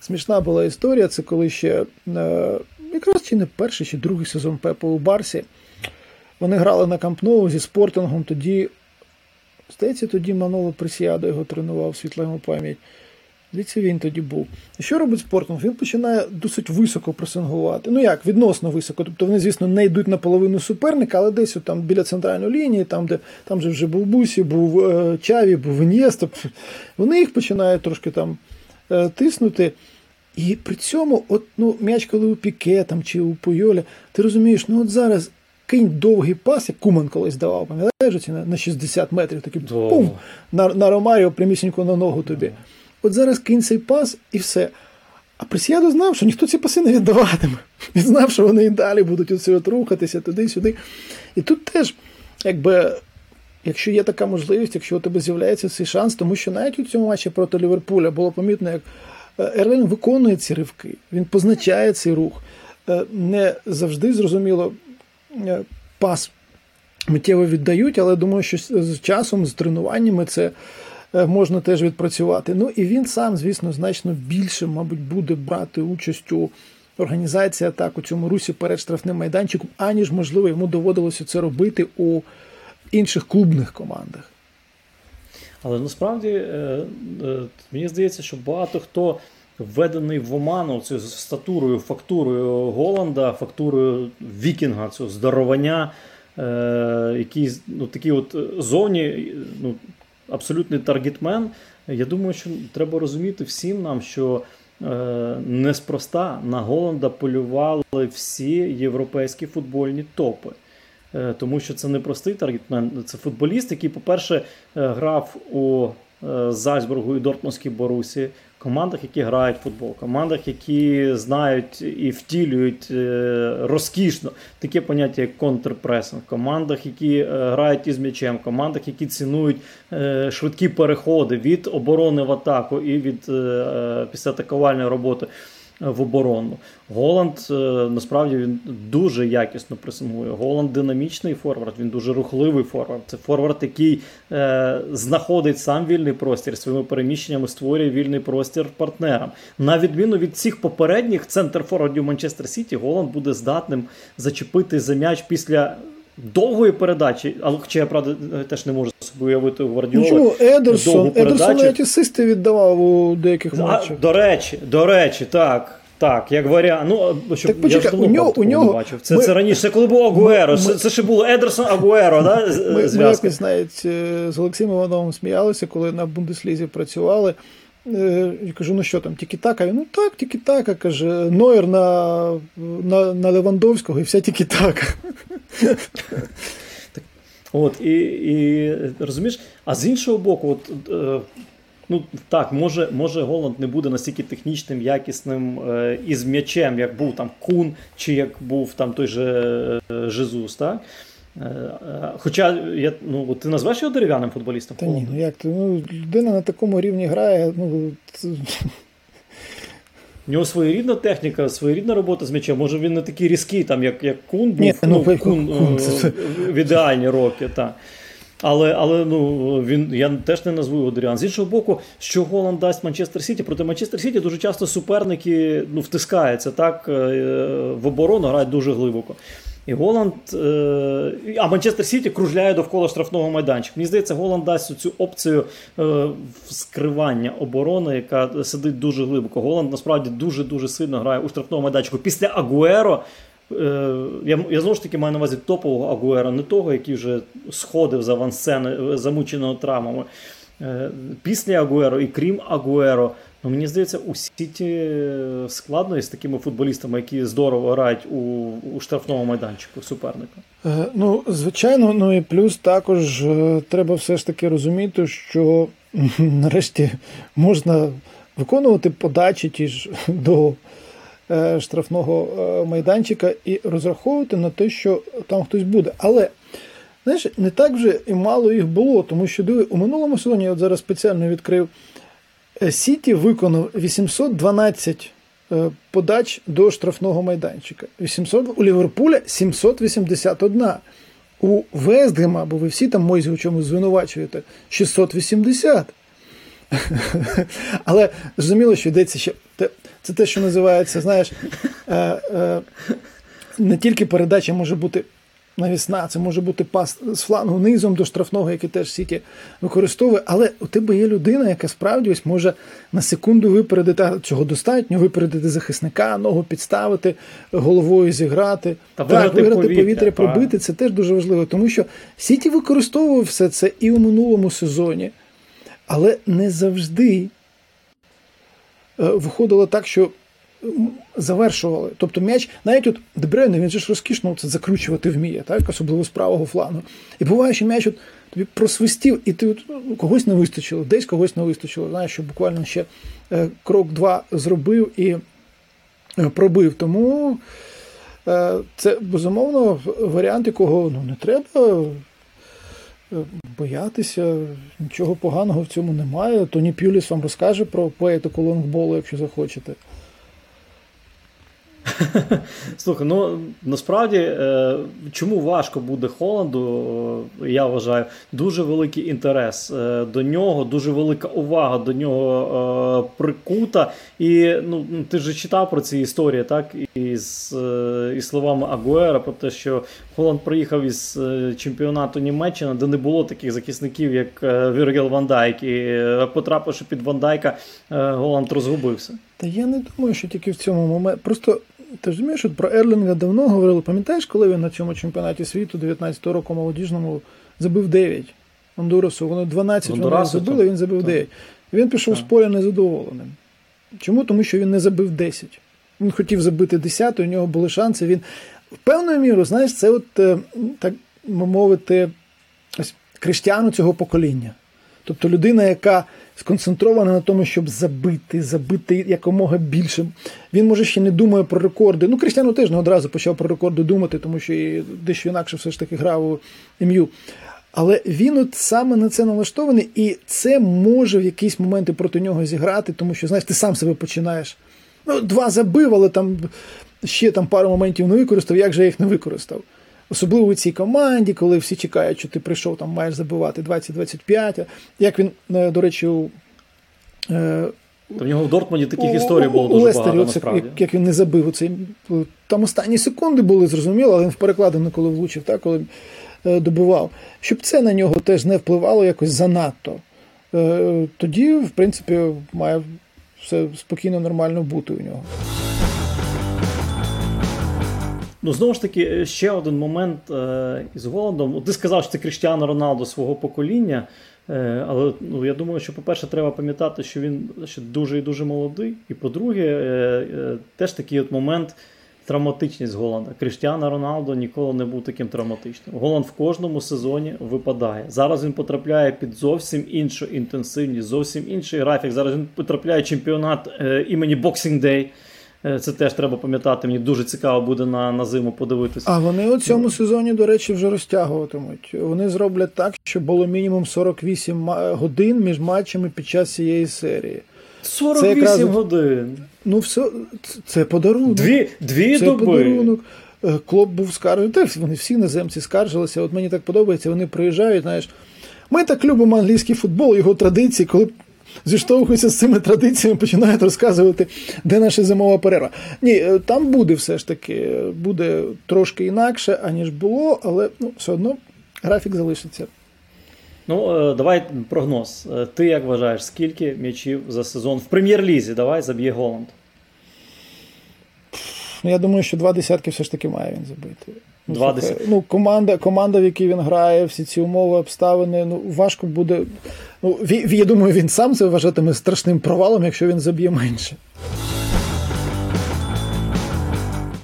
смішна була історія. Це коли ще е, якраз чи не перший, чи другий сезон Пепа у Барсі. Вони грали на Кампноу зі спортингом. Тоді, здається, тоді Маноло Пресіадо його тренував світла пам'ять. Здається, він тоді був. Що робить Спортинг? Він починає досить високо пресингувати. Ну як, відносно високо. Тобто вони, звісно, не йдуть на половину суперника, але десь там біля центральної лінії, там, де там же вже був Бусі, був е, Чаві, був Ін'єста. Вони їх починають трошки там е, тиснути. І при цьому, от, ну, м'яч, коли у Піке там, чи у Пойоля, ти розумієш, ну от зараз кинь довгий пас, як Куман колись давав, пам'ятаєш, на 60 метрів, такий пум, на на Ромаріо прямісінько на ногу тобі. От зараз кинь цей пас і все. А Пресіадо знав, що ніхто ці паси не віддаватиме. Він знав, що вони і далі будуть оце от рухатися туди-сюди. І тут теж, якби, якщо є така можливість, якщо у тебе з'являється цей шанс, тому що навіть у цьому матчі проти Ліверпуля було помітно, як е, Ерлен виконує ці ривки, він позначає цей рух. Е, не завжди зрозуміло е, пас миттєво віддають, але думаю, що з часом, з тренуваннями це. Е, можна теж відпрацювати. Ну і він сам, звісно, значно більше, мабуть, буде брати участь у організації атак у цьому русі перед штрафним майданчиком, аніж, можливо, йому доводилося це робити у інших клубних командах. Але насправді е, е, мені здається, що багато хто введений в оману цю статурою, фактурою Голланда, фактурою Вікінга, цього здоровання, який ну, такі от зоні, ну, абсолютний таргетмен. Я думаю, що треба розуміти всім нам, що е, неспроста на Голланда полювали всі європейські футбольні топи. Е, тому що це не простий таргетмен, це футболіст, який, по-перше, е, грав у е, Зальцбургу і Дортмундській Борусі, командах, які грають в футбол, командах, які знають і втілюють е, розкішно. Таке поняття, як контрпресинг, командах, які е, грають із м'ячем, командах, які цінують е, швидкі переходи від оборони в атаку і від після атакувальної роботи в оборону. Голланд е, насправді він дуже якісно пресингує. Голланд динамічний форвард, він дуже рухливий форвард. Це форвард, який е, знаходить сам вільний простір своїми переміщеннями, створює вільний простір партнерам. На відміну від цих попередніх центр форвардів Манчестер Сіті, Голланд буде здатним зачепити за м'яч після. Довгої передачі, але хоча я правда теж не можу собі уявити у Гвардіоли. Ну, чому Едерсон Едерсон навіть асисти віддавав у деяких матчах. До речі, до речі, так. Так, як варіант. Ну, щоб так, почекай, я ж у нього, у нього, бачив. Це ми, це раніше, це коли був Агуеро. Ми, це, це ще було Едерсон Агуеро, да? Ми, ми якось навіть е, з Олексієм Івановим сміялися, коли на Бундеслізі працювали. я кажу, ну що там, тільки така? Він, ну так, тільки така, каже, Нойер на на, на Левандовського і вся тільки така. От, і і розумієш, а з іншого боку, от, е, ну так, може може Голланд не буде настільки технічним, якісним е, і з м'ячем, як був там Кун, чи як був там той же е, Жезус, так? Е, е, хоча я, ну, ти назвеш його дерев'яним футболістом? Та ні, ну як ти? Ну, людина на такому рівні грає. ну... У нього своєрідна техніка, своєрідна робота з м'ячем. Може він не такий різкий, там, як як Кун був Ні, ну, ну, Кун, Кун е, в ідеальні роки. так. Але але ну, він я теж не назву його дерев'яним. З іншого боку, що Голанд дасть Манчестер Сіті, проти Манчестер Сіті дуже часто суперники ну, втискаються так, в оборону, грають дуже глибоко. І Голанд, е, а Манчестер Сіті кружляє довкола штрафного майданчика. Мені здається, Голанд дасть цю опцію е, скривання оборони, яка сидить дуже глибоко. Голланд насправді дуже-дуже сильно грає у штрафному майданчику. Після Агуеро. Е, я я знову ж таки маю на увазі топового Агуера, не того, який вже сходив з авансцени, замученого травмами. Після Агуеро і крім Агуеро, Ну, Мені здається, у Сіті е, складно із такими футболістами, які здорово грають у у штрафному майданчику суперника. Е, ну, звичайно, ну і плюс також е, треба все ж таки розуміти, що нарешті можна виконувати подачі ті ж до е, штрафного е, майданчика і розраховувати на те, що там хтось буде. Але. Знаєш, не так вже і мало їх було, тому що диви, у минулому сезоні я от зараз спеціально відкрив Сіті виконав 812 е, подач до штрафного майданчика. 800, У Ліверпуля 781. У Вестгема, бо ви всі там Мойзі у чомусь звинувачуєте, 680. Але зрозуміло, що йдеться ще. Це те, що називається, знаєш, е, е, не тільки передача може бути навісна, це може бути пас з флангу низом до штрафного, який теж Сіті використовує. Але у тебе є людина, яка справді ось може на секунду випередити, цього достатньо, випередити захисника, ногу підставити, головою зіграти, Та так, виграти повітря, повітря пробити. Це теж дуже важливо, тому що Сіті використовував все це і у минулому сезоні, але не завжди. Е, виходило так, що завершували. Тобто м'яч, навіть от Дебрейне, він же ж розкішно це закручувати вміє, так? особливо з правого флангу. І буває, що м'яч от тобі просвистів, і ти от, ну, когось не вистачило, десь когось не вистачило. Знаєш, що буквально ще е, крок два зробив і е, пробив. Тому це безумовно варіант, якого ну, не треба. Боятися, нічого поганого в цьому немає. Тоні Пюліс вам розкаже про поетику лонгболу, якщо захочете. Слухай, ну насправді е, чому важко буде Холланду, е, я вважаю, дуже великий інтерес е, до нього, дуже велика увага до нього прикута. І ну, ти ж читав про ці історії, так? Із, із словами Агуера про те, що Холланд приїхав із чемпіонату Німеччини, де не було таких захисників, як Віргел Ван Дайк. І потрапивши під Ван Дайка, Голланд розгубився. Та я не думаю, що тільки в цьому моменті. Просто ти розумієш, от про Ерлінга давно говорили. Пам'ятаєш, коли він на цьому чемпіонаті світу 19-го року молодіжному забив 9 Ондурасу? Вони 12 вони забили, він забив 9. І він пішов так. з поля незадоволеним. Чому? Тому що він не забив 10. Він хотів забити 10, у нього були шанси. Він в певною міру, знаєш, це от е, так мовити, ось Криштіану цього покоління. Тобто людина, яка сконцентрована на тому, щоб забити, забити якомога більше. Він може ще не думає про рекорди. Ну, Крістіану теж не одразу почав про рекорди думати, тому що дещо інакше все ж таки грав у ім'ю. Але він от саме на це налаштований, і це може в якісь моменти проти нього зіграти, тому що, знаєш, ти сам себе починаєш. Ну, Два забив, але там ще там пару моментів не використав, як же я їх не використав. Особливо у цій команді, коли всі чекають, що ти прийшов, там маєш забивати 20-25. Як він, е, до речі, у. Е, то в нього в Дортмунді таких історій було дуже Лестері, багато, насправді. Як, як він не забив оцей, там останні секунди були, зрозуміло, але він в перекладину, коли влучив, так, коли е, добивав. Щоб це на нього теж не впливало якось занадто. Е, тоді, в принципі, має все спокійно, нормально бути у нього. Ну, знову ж таки, ще один момент е, із Голландом. Ти сказав, що це Кріштіану Роналдо свого покоління. Е, але ну, я думаю, що, по-перше, треба пам'ятати, що він ще дуже і дуже молодий. І по-друге, е, е, теж такий от момент травматичність Голланда. Кріштіана Роналдо ніколи не був таким травматичним. Голланд в кожному сезоні випадає. Зараз він потрапляє під зовсім іншу інтенсивність, зовсім інший графік. Зараз він потрапляє в чемпіонат імені Boxing Day. Це теж треба пам'ятати. Мені дуже цікаво буде на на зиму подивитися. А вони у цьому сезоні, до речі, вже розтягуватимуть. Вони зроблять так, щоб було мінімум 48 годин між матчами під час цієї серії. 48 це якраз, годин. Ну, все, це подарунок. Дві дві це доби. подарунок. Е, Клоп був скаржений. Вони всі іноземці скаржилися. От мені так подобається, вони приїжджають, знаєш. Ми так любимо англійський футбол, його традиції, коли зіштовхуються з цими традиціями, починають розказувати, де наша зимова перерва. Ні, е, там буде все ж таки, буде трошки інакше, аніж було, але ну, все одно графік залишиться. Ну, е, давай прогноз. Е, ти як вважаєш, скільки м'ячів за сезон в прем'єр-лізі давай заб'є Голланд? Я думаю, що два десятки все ж таки має він забити. Ну, два десятки. Ну, команда, команда, в якій він грає, всі ці умови, обставини. Ну, важко буде. Ну, Я думаю, він сам це вважатиме страшним провалом, якщо він заб'є менше.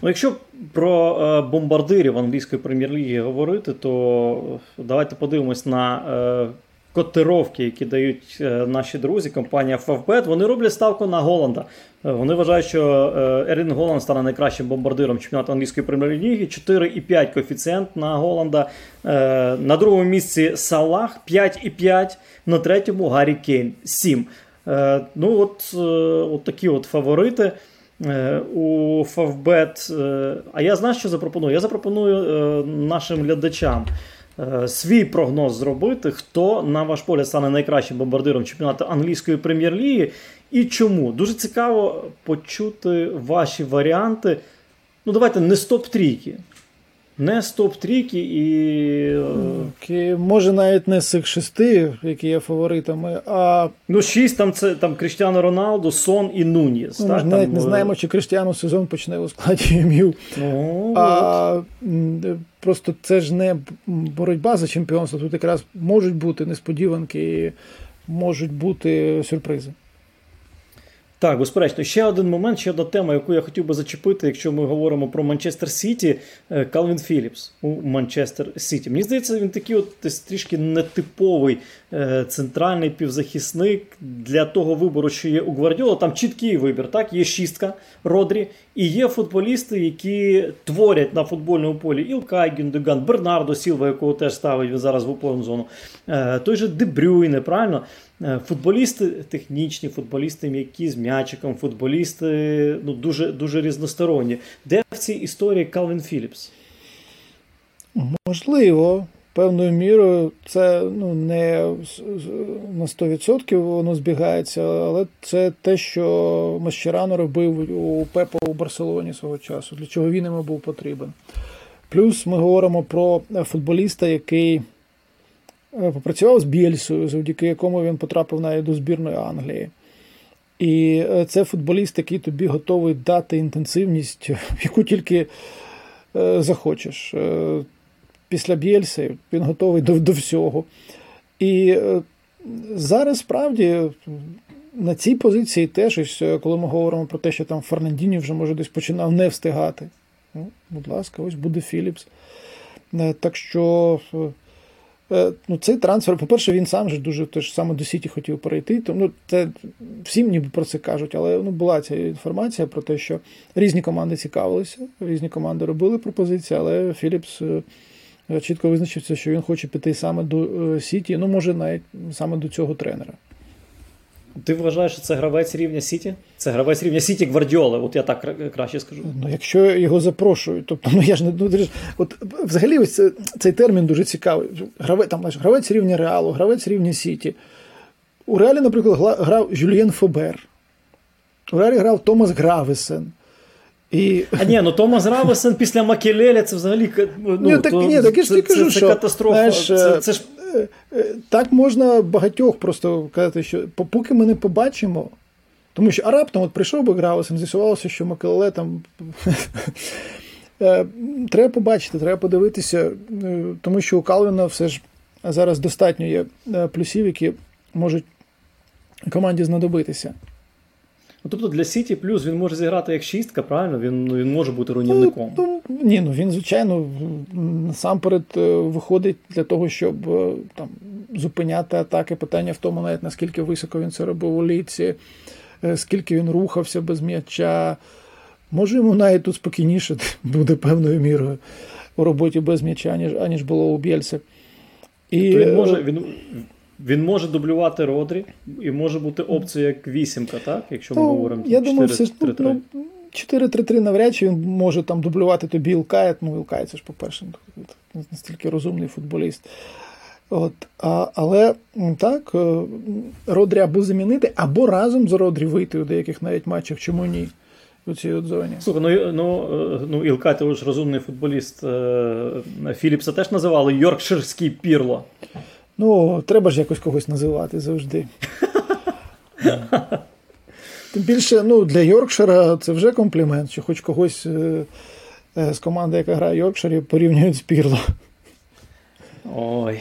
Ну, Якщо про е, бомбардирів англійської прем'єр-ліги говорити, то давайте подивимось на е, котировки, які дають е, наші друзі, компанія Favbet. Вони роблять ставку на Голланда. Вони вважають, що Ерін Голланд стане найкращим бомбардиром чемпіонату англійської прем'єр-ліги. 4,5 коефіцієнт на Голланда. На другому місці Салах 5,5, на третьому Гаррі Кейн 7. Ну, от, от такі от фаворити. Е, у. Е, а я знаю, що запропоную? Я запропоную е, нашим глядачам свій прогноз зробити, хто, на ваш погляд, стане найкращим бомбардиром чемпіонату англійської прем'єр-ліги і чому. Дуже цікаво почути ваші варіанти. Ну, давайте не стоп-трійки. Не стоп-трійки і. Окей, Може, навіть не з цих шести, які є фаворитами, а. Ну, шість там це там Кріштіану Роналду, Сон і Нуніс. Ну, так, навіть там... не знаємо, чи Кріштіану сезон почне у складі МЮ. Ну, а просто це ж не боротьба за чемпіонство. Тут якраз можуть бути несподіванки, можуть бути сюрпризи. Так, безперечно, ще один момент, ще одна тема, яку я хотів би зачепити, якщо ми говоримо про Манчестер Сіті, е, Калвін Філіпс у Манчестер Сіті. Мені здається, він такий от трішки нетиповий е, центральний півзахисник для того вибору, що є у Гвардіола. Там чіткий вибір. Так, є шістка Родрі, і є футболісти, які творять на футбольному полі Ілкай, Гюндеган, Бернардо Сілва, якого теж ставить зараз в опорну зону. Е, той же Дебрюйне, правильно? Е, футболісти технічні, футболісти м'які з м'ячиком, футболісти ну, дуже дуже різносторонні. Де в цій історії Калвін Філіпс? Можливо, певною мірою це ну, не на 100% воно збігається, але це те, що Мащерано робив у Пепа у Барселоні свого часу, для чого він йому був потрібен. Плюс ми говоримо про футболіста, який. Е, попрацював з Бєльсою, завдяки якому він потрапив навіть до збірної Англії. І е, це футболіст, який тобі готовий дати інтенсивність, яку тільки е, захочеш. Після Бєльси він готовий до, до всього. І зараз справді. На цій позиції теж, коли ми говоримо про те, що там Фернандіні вже може десь починав не встигати. Ну, Будь ласка, ось буде Філіпс. Так що ну, Цей трансфер, по-перше, він сам же дуже теж саме до Сіті хотів перейти. Тому ну, це всім ніби про це кажуть, але ну, була ця інформація про те, що різні команди цікавилися, різні команди робили пропозиції, але Філіпс е, чітко визначився, що він хоче піти саме до е, Сіті, ну, може, навіть саме до цього тренера. Ти вважаєш, що це гравець рівня Сіті? Це гравець рівня Сіті Гвардіоли, от я так краще скажу. Ну, якщо його запрошують, тобто, ну я ж не ну, от взагалі ось цей термін дуже цікавий. Гравець там гравець рівня Реалу, гравець рівня Сіті. У Реалі, наприклад, грав Жюльєн Фобер. У Реалі грав Томас Гравесен. І... А ні, ну Томас Гравесен після Макелеля це взагалі ну, ні, так, то, ні, так я ж це, кажу, це, що, катастрофа. Знаєш, це, це ж Е, е, так можна багатьох просто казати, що поки ми не побачимо. Тому що а раптом от прийшов би Граусен, з'ясувалося, що Макелеле там. Е, треба побачити, треба подивитися, тому що у Калвіна все ж зараз достатньо є плюсів, які можуть команді знадобитися. Ну, Тобто для Сіті плюс він може зіграти як шістка, правильно? Він ну, він може бути руйнівником. Ну, ну, Ні, ну він, звичайно, насамперед е, виходить для того, щоб е, там зупиняти атаки. Питання в тому, навіть наскільки високо він це робив у ліці, е, скільки він рухався без м'яча. Може, йому навіть тут спокійніше буде певною мірою у роботі без м'яча, аніж аніж було у Бєльці. І... Тобто він може він, він може дублювати Родрі і може бути опцією як вісімка, так? Якщо ми ну, говоримо я 4, думаю, все 3 3 ну, 4-3-3 навряд чи він може там дублювати тобі Ілкаєт. Ну, Ілкаєт це ж, по-перше, настільки розумний футболіст. От, а, Але так, е, Родрі або замінити, або разом з Родрі вийти у деяких навіть матчах, чому ні? У цій от зоні. Слухай, ну ну, е, ну Ілкай, ти ж розумний футболіст. Е, Філіпса теж називали Йоркширський пірло. Ну, треба ж якось когось називати завжди. Тим більше, ну, для Йоркшира це вже комплімент, що хоч когось е, е, з команди, яка грає в Йоркширі, порівнюють з Пірло. Ой,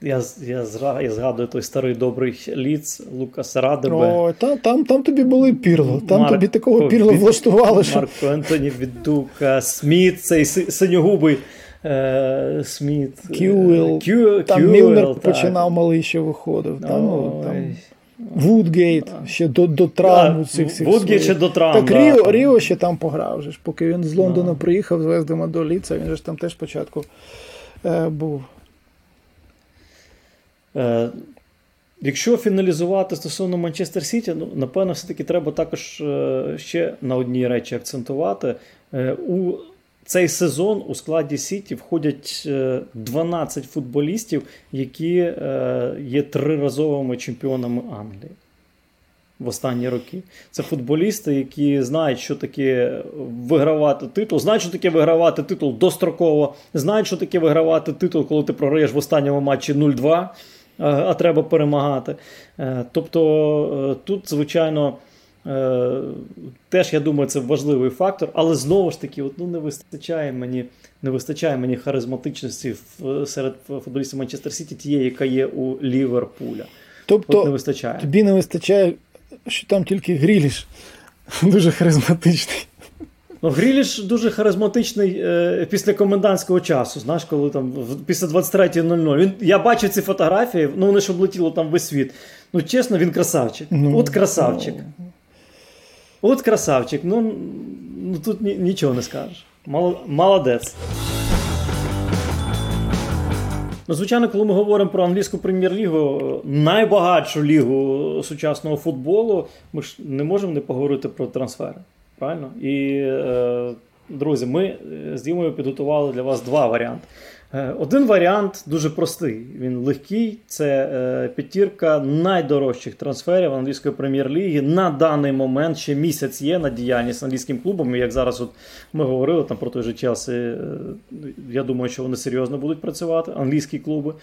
я я, я згадую той старий добрий Лідс Лукас Радебе. О, там там, там тобі були пірло. Там Марко, тобі такого пірло влаштували. Що... Марко Ентоні Відука, Сміт, цей синьогубий е, Сміт. Кюел. Кю, там Кюел, Мілнер так. починав малий ще виходив. Там, ну, там Вудгейт ще до до травм цих всіх. Вудгейт ще до травм. Так да. Ріо Ріо ще там пограв. Же, Поки він з Лондона да. приїхав з Вест Гема до Лідса, він же ж там теж спочатку е, був. Е, Якщо фіналізувати стосовно Манчестер Сіті, ну напевно, все-таки треба також е, ще на одній речі акцентувати. Е, у цей сезон у складі Сіті входять 12 е, футболістів, які е, є триразовими чемпіонами Англії. В останні роки. Це футболісти, які знають, що таке вигравати титул, знають, що таке вигравати титул достроково, знають, що таке вигравати титул, коли ти програєш в останньому матчі 0-2, а треба перемагати. Е, тобто тут, звичайно. Е, теж я думаю, це важливий фактор, але знову ж таки, от, ну, не вистачає мені не вистачає мені харизматичності серед футболістів Манчестер Сіті, тієї, яка є у Ліверпуля. Тобто от не вистачає. тобі не вистачає, що там тільки Гріліш дуже харизматичний. Ну, Гріліш дуже харизматичний е, після комендантського часу. Знаєш, коли там після 23.00. Він я бачив ці фотографії, ну вони ж облетіло там весь світ. Ну, чесно, він красавчик. Ну, От красавчик. Ну... От красавчик, ну ну тут нічого не скажеш. Молодець. Ну, Звичайно, коли ми говоримо про англійську прем'єр-лігу, найбагатшу лігу сучасного футболу, ми ж не можемо не поговорити про трансфери. Правильно? І, е, друзі, ми з Дімою підготували для вас два варіанти. Е, один варіант дуже простий. Він легкий. Це е, п'ятірка найдорожчих трансферів англійської прем'єр-ліги. На даний момент ще місяць є на діяльність англійським клубом. І Як зараз от ми говорили там про той же Челсі, е, я думаю, що вони серйозно будуть працювати, англійські клуби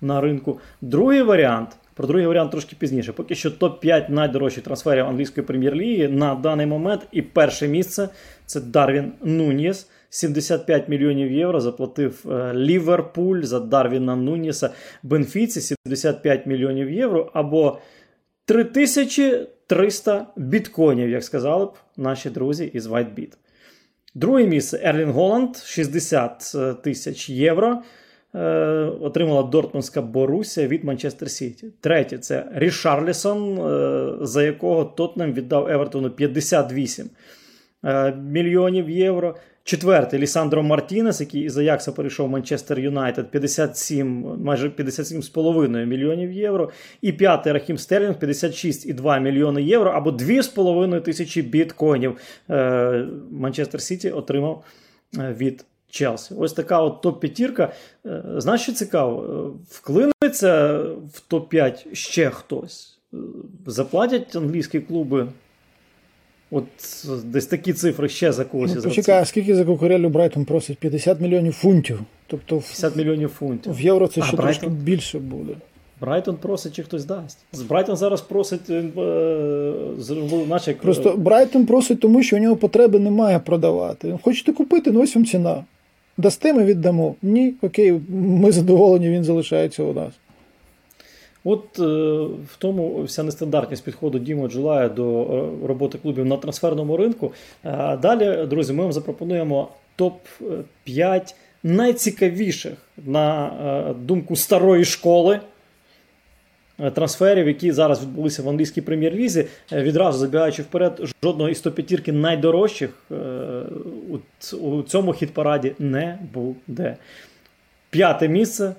на ринку. Другий варіант. Про другий варіант трошки пізніше. Поки що топ-5 найдорожчих трансферів англійської прем'єр-ліги на даний момент. І перше місце це Дарвін Нуніс. 75 мільйонів євро заплатив е, Ліверпуль за Дарвіна Нуніса Бенфіці 75 мільйонів євро або 3300 біткоїнів, як сказали б наші друзі із WhiteBit. Друге місце Ерлін Голланд 60 е, тисяч євро. Е, отримала Дортмундська Боруссія від Манчестер Сіті. Третє це Рішарлісон, за якого Тотнем віддав Евертону 58 мільйонів євро. Четвертий Лісандро Мартінес, який із Аякса перейшов Манчестер Юнайтед 57, майже 57,5 мільйонів євро. І п'ятий Рахім Стерлінг 56,2 мільйони євро або 2,5 тисячі біткоїнів. Е, Манчестер Сіті отримав е, від Челсі. Ось така от топ-п'ятірка. Е, знаєш, що цікаво? Вклиниться в топ-5 ще хтось. Заплатять англійські клуби От десь такі цифри ще за когось. Ну, Почекай, а скільки за Кукурелю Брайтон просить? 50 мільйонів фунтів. Тобто 50 мільйонів фунтів. В євро це а, ще Брайтон... трошки більше буде. Брайтон просить, чи хтось дасть. З Брайтон зараз просить, е, наче... Просто Брайтон просить, тому що у нього потреби немає продавати. Хочете купити, ну ось вам ціна. Дасте ми віддамо. Ні, окей, ми задоволені, він залишається у нас. От е, в тому вся нестандартність підходу Дімо Джулая до е, роботи клубів на трансферному ринку. А далі, друзі, ми вам запропонуємо топ-5 найцікавіших на е, думку старої школи. Трансферів, які зараз відбулися в англійській прем'єр-лізі, відразу забігаючи вперед, жодного із топ-п'ятірки найдорожчих у цьому хіт-параді не буде. П'яте місце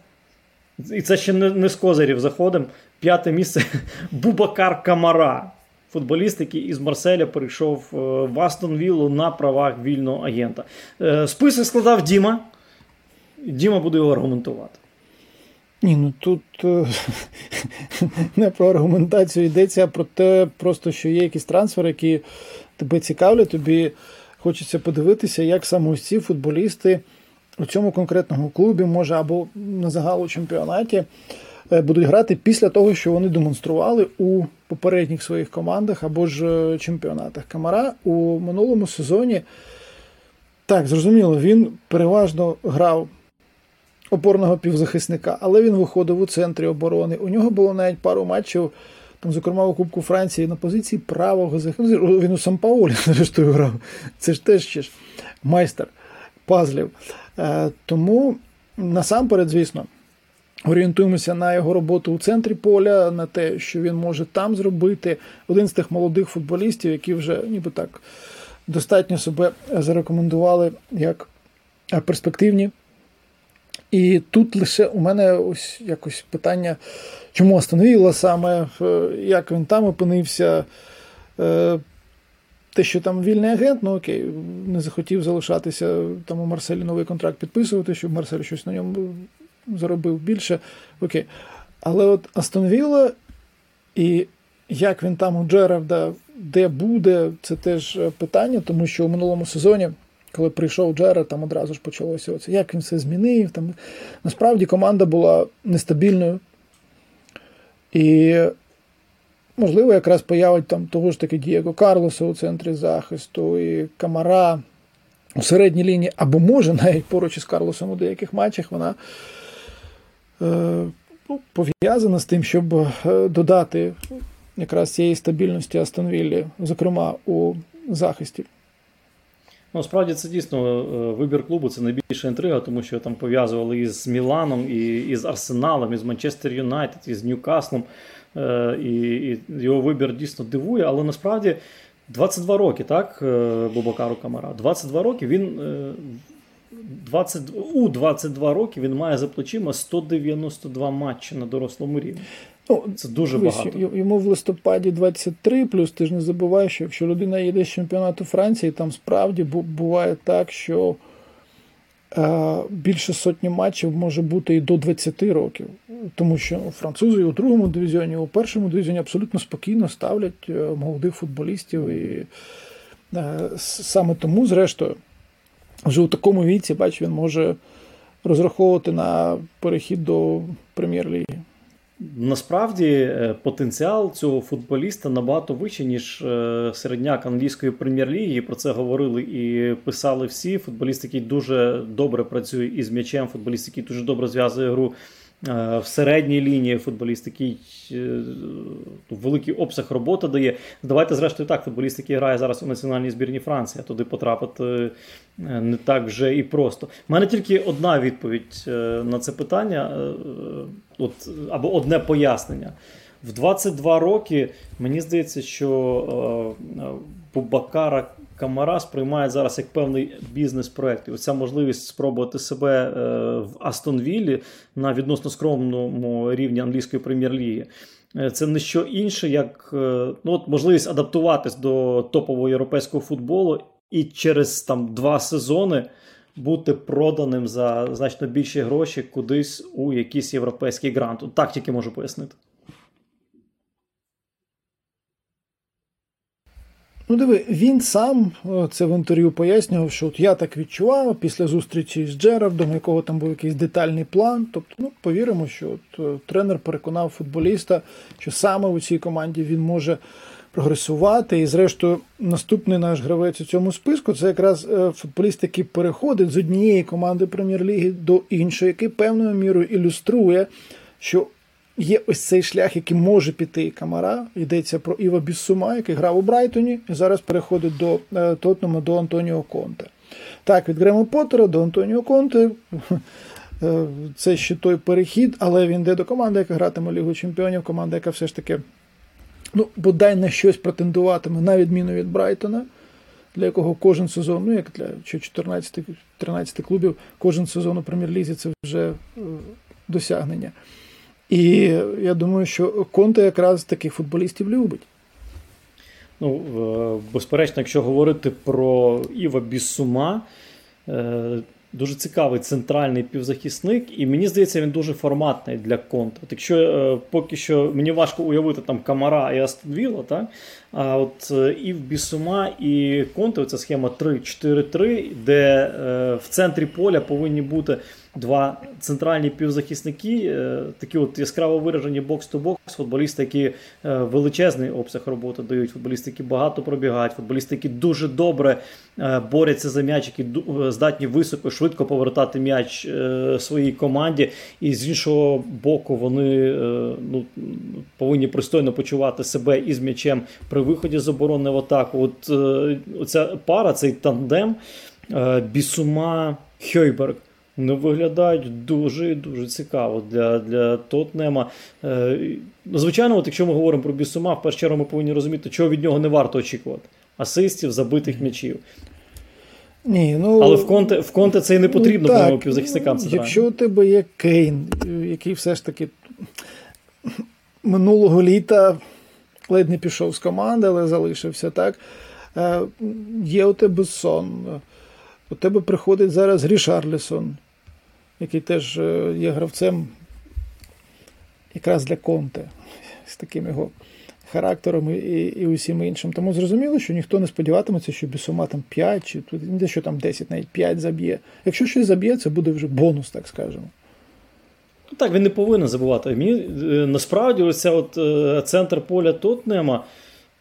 і це ще не, не з козирів заходимо. П'яте місце Бубакар Камара. Футболіст, який із Марселя перейшов е, в Астон Віллу на правах вільного агента. Е, список складав Діма. Діма буде його аргументувати. Ні, ну тут е, не про аргументацію йдеться, а про те, просто що є якісь трансфери, які тебе цікавлять, тобі хочеться подивитися, як саме ось ці футболісти у цьому конкретному клубі, може або на загалу чемпіонаті е, будуть грати після того, що вони демонстрували у попередніх своїх командах або ж е, чемпіонатах. Камара у минулому сезоні. Так, зрозуміло, він переважно грав опорного півзахисника, але він виходив у центрі оборони. У нього було навіть пару матчів, там, зокрема, у Кубку Франції на позиції правого захисника. Ну, він у Сан-Паулі, зрештою, грав. Це ж теж ще ж майстер пазлів. Е, тому насамперед, звісно, орієнтуємося на його роботу у центрі поля, на те, що він може там зробити. Один з тих молодих футболістів, які вже ніби так достатньо себе зарекомендували як перспективні. І тут лише у мене ось якось питання, чому остановила саме, е, як він там опинився. Е, те, що там вільний агент, ну окей, не захотів залишатися там у Марселі новий контракт підписувати, щоб Марсель щось на ньому заробив більше. Окей. Але от Астон Вілла і як він там у Джерарда, де буде, це теж питання, тому що у минулому сезоні. Коли прийшов Джерард, там одразу ж почалося оце, як він все змінив. Там, Насправді команда була нестабільною. І Можливо, якраз появить там того ж таки Дієго Карлоса у центрі захисту і Камара у середній лінії, або може навіть поруч із Карлосом у деяких матчах вона е, ну, пов'язана з тим, щоб е, додати якраз цієї стабільності Астонвіллі, зокрема у захисті. Ну, це дійсно е, вибір клубу це найбільша інтрига, тому що там пов'язували із Міланом, і з Арсеналом, і з Манчестер Юнайтед, і з Ньюкаслом. Е, і, і його вибір дійсно дивує, але насправді 22 роки, так, е, Бубакару Камара. 22 роки він 20, е, у 22 роки він має за плечима 192 матчі на дорослому рівні. Ну, Це дуже багато. Йому в листопаді 23, плюс ти ж не забуваєш, що якщо людина їде з чемпіонату Франції, там справді буває так, що більше сотні матчів може бути і до 20 років, тому що французи у другому дивізіоні, у першому дивізіоні абсолютно спокійно ставлять е, молодих футболістів. І е, саме тому, зрештою, вже у такому віці, бач, він може розраховувати на перехід до прем'єр-ліги. Насправді е, потенціал цього футболіста набагато вищий, ніж е, середняк англійської прем'єр-ліги. Про це говорили і писали всі. Футболіст, який дуже добре працює із м'ячем, футболіст, який дуже добре зв'язує гру в середній лінії футболіст, який е, великий обсяг роботи дає. Давайте, зрештою, так, футболіст, який грає зараз у національній збірні Франції, а туди потрапити е, не так вже і просто. У мене тільки одна відповідь на це питання, от, або одне пояснення. В 22 роки мені здається, що Бубакара Камара сприймає зараз як певний бізнес-проект. І оця можливість спробувати себе е, в Астонвіллі на відносно скромному рівні англійської прем'єр-ліги. Е, це не що інше, як е, ну, от можливість адаптуватись до топового європейського футболу і через там два сезони бути проданим за значно більші гроші кудись у якийсь європейський грант. Так тільки можу пояснити. Ну, диви, він сам це в інтерв'ю пояснював, що от я так відчував після зустрічі з Джерардом, якого там був якийсь детальний план. Тобто, ну, повіримо, що от, е, тренер переконав футболіста, що саме у цій команді він може прогресувати. І, зрештою, наступний наш гравець у цьому списку це якраз е, футболіст, який переходить з однієї команди прем'єр-ліги до іншої, який певною мірою ілюструє, що є ось цей шлях, який може піти Камара. Йдеться про Іва Біссума, який грав у Брайтоні, і зараз переходить до е, Тотнема до Антоніо Конте. Так, від Грема Поттера до Антоніо Конте. Е, це ще той перехід, але він йде до команди, яка гратиме Лігу Чемпіонів, команда, яка все ж таки ну, бодай на щось претендуватиме, на відміну від Брайтона, для якого кожен сезон, ну як для 14-13 клубів, кожен сезон у прем'єр-лізі це вже е, досягнення. І я думаю, що Конте якраз таких футболістів любить. Ну, е, безперечно, якщо говорити про Іва Біссума, дуже цікавий центральний півзахисник, і мені здається, він дуже форматний для контра. От якщо е, поки що мені важко уявити там Камара і Астонвіла, так? А от е, і в Бісума, і Конте, ця схема 3-4-3, де е, в центрі поля повинні бути два центральні півзахисники, е, такі от яскраво виражені бокс-то-бокс, футболісти, які е, величезний обсяг роботи дають, футболісти, які багато пробігають, футболісти, які дуже добре е, борються за м'яч, які здатні високо, швидко повертати м'яч своїй команді. І з іншого боку, вони ну, повинні пристойно почувати себе із м'ячем при виході з оборони в атаку. От оця пара, цей тандем Бісума Хьойберг. Вони виглядають дуже дуже цікаво для для Тотнема. Е, звичайно, от якщо ми говоримо про Бісума, в першу чергу ми повинні розуміти, чого від нього не варто очікувати. Асистів, забитих м'ячів. Ні, ну, Але в конте в конте це і не потрібно ну, так, півзахисникам. Якщо у тебе є Кейн, який все ж таки минулого літа ледь не пішов з команди, але залишився так. Е, є у тебе сон. У тебе приходить зараз Рішарлісон, який теж е, є гравцем якраз для Конте, з таким його характером і і усім іншим. Тому зрозуміло, що ніхто не сподіватиметься, що Бісома там 5 чи дещо там 10, навіть 5 заб'є. Якщо щось заб'є, це буде вже бонус, так скажемо. Ну, так, він не повинен забувати. Мені е, насправді оця от е, центр поля Тотнема,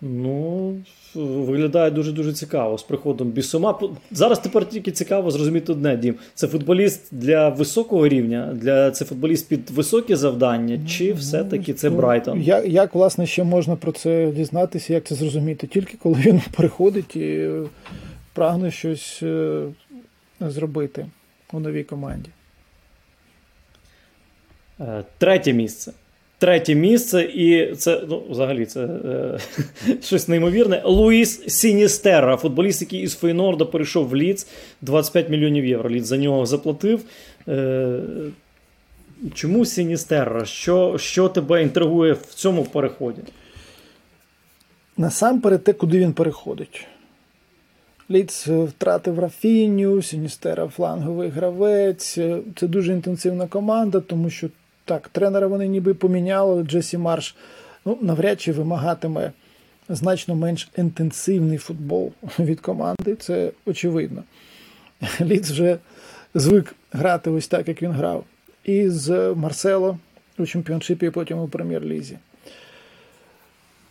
ну виглядає дуже-дуже цікаво з приходом Бісома. Зараз тепер тільки цікаво зрозуміти одне, Дім. Це футболіст для високого рівня, для це футболіст під високі завдання, чи ну, все-таки це ну, Брайтон? Як, як, власне, ще можна про це дізнатися, як це зрозуміти? Тільки коли він переходить і прагне щось е, зробити у новій команді. Е, третє місце. Третє місце, і це ну, взагалі це е, щось неймовірне. Луїс Сіністерра, футболіст, який із Фейнорда перейшов в Ліц, 25 мільйонів євро. Ліц за нього заплатив. Е, Чому Сіністерра? Що що тебе інтригує в цьому переході? Насамперед, те, куди він переходить. Ліц втратив Рафіню, Сіністера фланговий гравець. Це дуже інтенсивна команда, тому що так, тренера вони ніби поміняли. Джесі Марш ну, навряд чи вимагатиме значно менш інтенсивний футбол від команди. Це очевидно. Ліц вже звик грати ось так, як він грав. І з Марсело у чемпіоншипі, потім у прем'єр-лізі.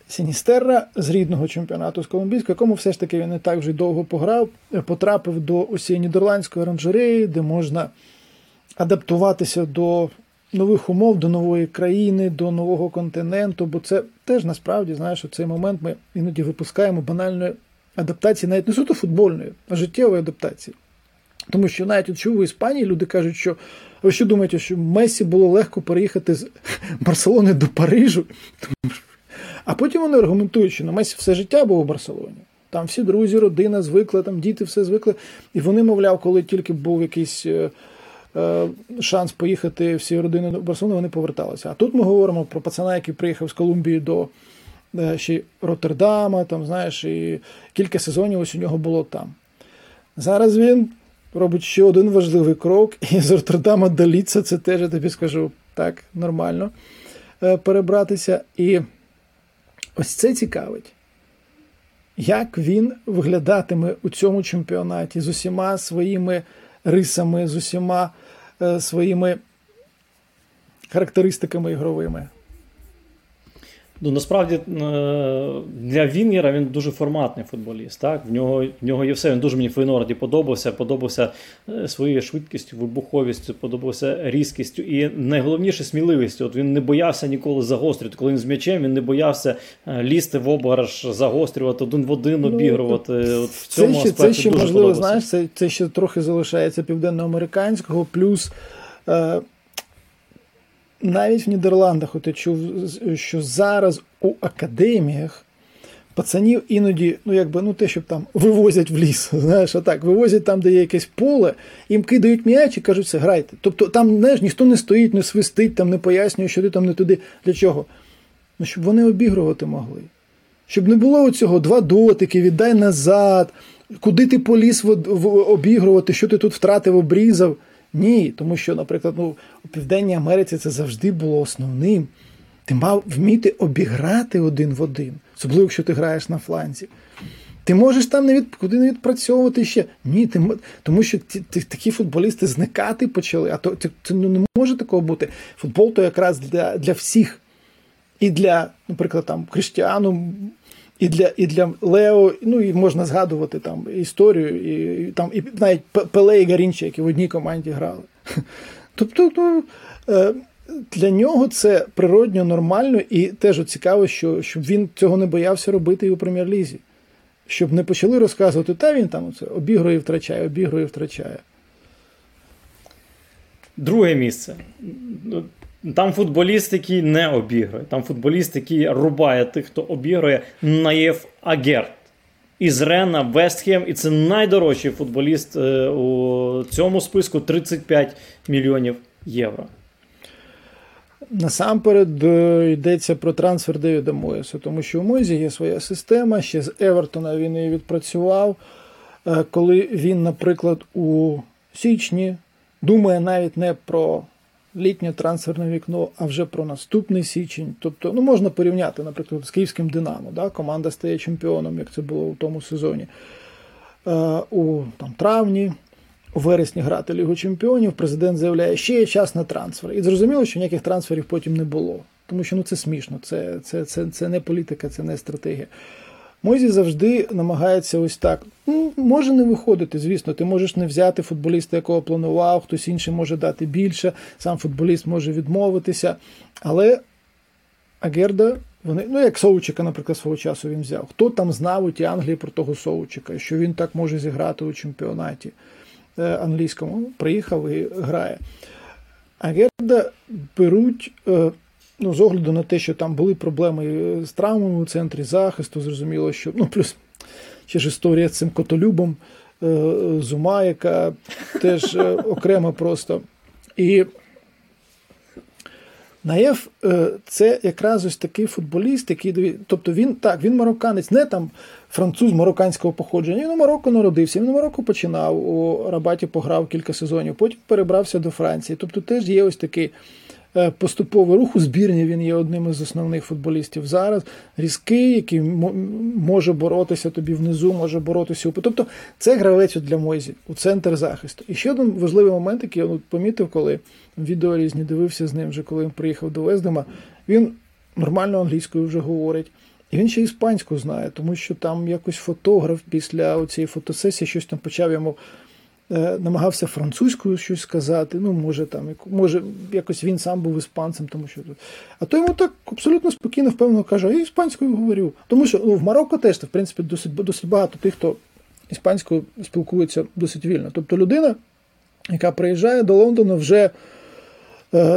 Сіністерра з рідного чемпіонату з Колумбійського, якому все ж таки він не так вже довго пограв, потрапив до усієї нідерландської оранжереї, де можна адаптуватися до нових умов, до нової країни, до нового континенту, бо це теж насправді, знаєш, у цей момент ми іноді випускаємо банальної адаптації, навіть не суто футбольної, а життєвої адаптації. Тому що навіть от чув в Іспанії люди кажуть, що ви що думаєте, що Месі було легко переїхати з Барселони до Парижу? А потім вони аргументують, що на Месі все життя був у Барселоні. Там всі друзі, родина звикли, там діти все звикли. І вони, мовляв, коли тільки був якийсь Е, шанс поїхати всі родини до Барселони, вони поверталися. А тут ми говоримо про пацана, який приїхав з Колумбії до е, ще Роттердама, там, знаєш, і кілька сезонів ось у нього було там. Зараз він робить ще один важливий крок, і з Роттердама до Ліца це теж я тобі скажу так, нормально е, перебратися. І ось це цікавить. Як він виглядатиме у цьому чемпіонаті з усіма своїми рисами, з усіма Е, своїми характеристиками ігровими. Ну, насправді е, для Вінгера він дуже форматний футболіст. Так? В нього в нього є все. Він дуже мені в Фейнорді подобався, подобався е, своєю швидкістю, вибуховістю, подобався різкістю і найголовніше сміливістю. От він не боявся ніколи загострювати. Коли він з м'ячем, він не боявся е, лізти в обгараж, загострювати один в один, ну, обігрувати. От в цьому це це ще дуже можливо, подобався. знаєш, це, це ще трохи залишається південноамериканського, плюс. Е, навіть в Нідерландах от я чув, що зараз у академіях пацанів іноді, ну якби ну те, щоб там вивозять в ліс, знаєш, а так, вивозять там, де є якесь поле, їм кидають м'яч і кажуть, все, грайте. Тобто там знаєш, ніхто не стоїть, не свистить, там не пояснює, що ти там не туди. Для чого? Ну, щоб вони обігрувати могли. Щоб не було цього два дотики, віддай назад, куди ти поліз обігрувати, що ти тут втратив, обрізав. Ні, тому що, наприклад, ну, у Південній Америці це завжди було основним. Ти мав вміти обіграти один в один, особливо, якщо ти граєш на фланзі. Ти можеш там не від, куди не відпрацьовувати ще. Ні, ти, тому що ті, ті, такі футболісти зникати почали, а то це, ну, не може такого бути. Футбол то якраз для для всіх. І для, наприклад, там Криштіану, і для і для Лео, ну і можна згадувати там історію, і там і навіть Пеле і Гарінче, які в одній команді грали. Тобто, ну, для нього це природньо нормально, і теж цікаво, що щоб він цього не боявся робити і у прем'єр-лізі. Щоб не почали розказувати, та він там оце обігрує, втрачає, обігрує, втрачає. Друге місце. Там футболіст, який не обігрує. Там футболіст, який рубає тих, хто обігрує, Наєв Агерт. Із Рена, Вестхем, і це найдорожчий футболіст у цьому списку 35 мільйонів євро. Насамперед йдеться про трансфер Девіда Моєса, тому що у Мойзі є своя система. Ще з Евертона він її відпрацював. Коли він, наприклад, у січні думає навіть не про літнє трансферне вікно, а вже про наступний січень. Тобто, ну можна порівняти, наприклад, з Київським Динамо. Да? Команда стає чемпіоном, як це було у тому сезоні. У там, травні. У вересні грати Лігу Чемпіонів, президент заявляє, ще є час на трансфер. І зрозуміло, що ніяких трансферів потім не було. Тому що ну, це смішно, це це, це, це не політика, це не стратегія. Мозі завжди намагається ось так. Ну, Може не виходити, звісно, ти можеш не взяти футболіста, якого планував, хтось інший може дати більше, сам футболіст може відмовитися. Але Агерда, вони, ну як Соучика, наприклад, свого часу він взяв. Хто там знав у ті Англії про того Соучика, що він так може зіграти у чемпіонаті? англійському, приїхав і грає. А Герда беруть, ну, з огляду на те, що там були проблеми з травмами у центрі захисту, зрозуміло, що ну, плюс ще ж історія з цим котолюбом Зума, яка теж окрема просто. І Наєв це якраз ось такий футболіст, який тобто він так, він марокканець, не там француз марокканського походження. Він у Марокко народився, він у Марокко починав, у Рабаті пограв кілька сезонів, потім перебрався до Франції. Тобто теж є ось такий поступовий рух у збірні. Він є одним із основних футболістів зараз. Різкий, який може боротися тобі внизу, може боротися у Тобто це гравець для Мойзі у центр захисту. І ще один важливий момент, який я помітив, коли відео різні дивився з ним, вже коли він приїхав до Вездема. Він нормально англійською вже говорить. І він ще іспанську знає, тому що там якось фотограф після цієї фотосесії щось там почав йому е, намагався французькою щось сказати. Ну, може, там, може, якось він сам був іспанцем, тому що А то йому так абсолютно спокійно, впевнено каже, я іспанською говорю. Тому що ну, в Марокко теж, в принципі, досить, досить багато тих, хто іспанською спілкується досить вільно. Тобто людина, яка приїжджає до Лондона, вже.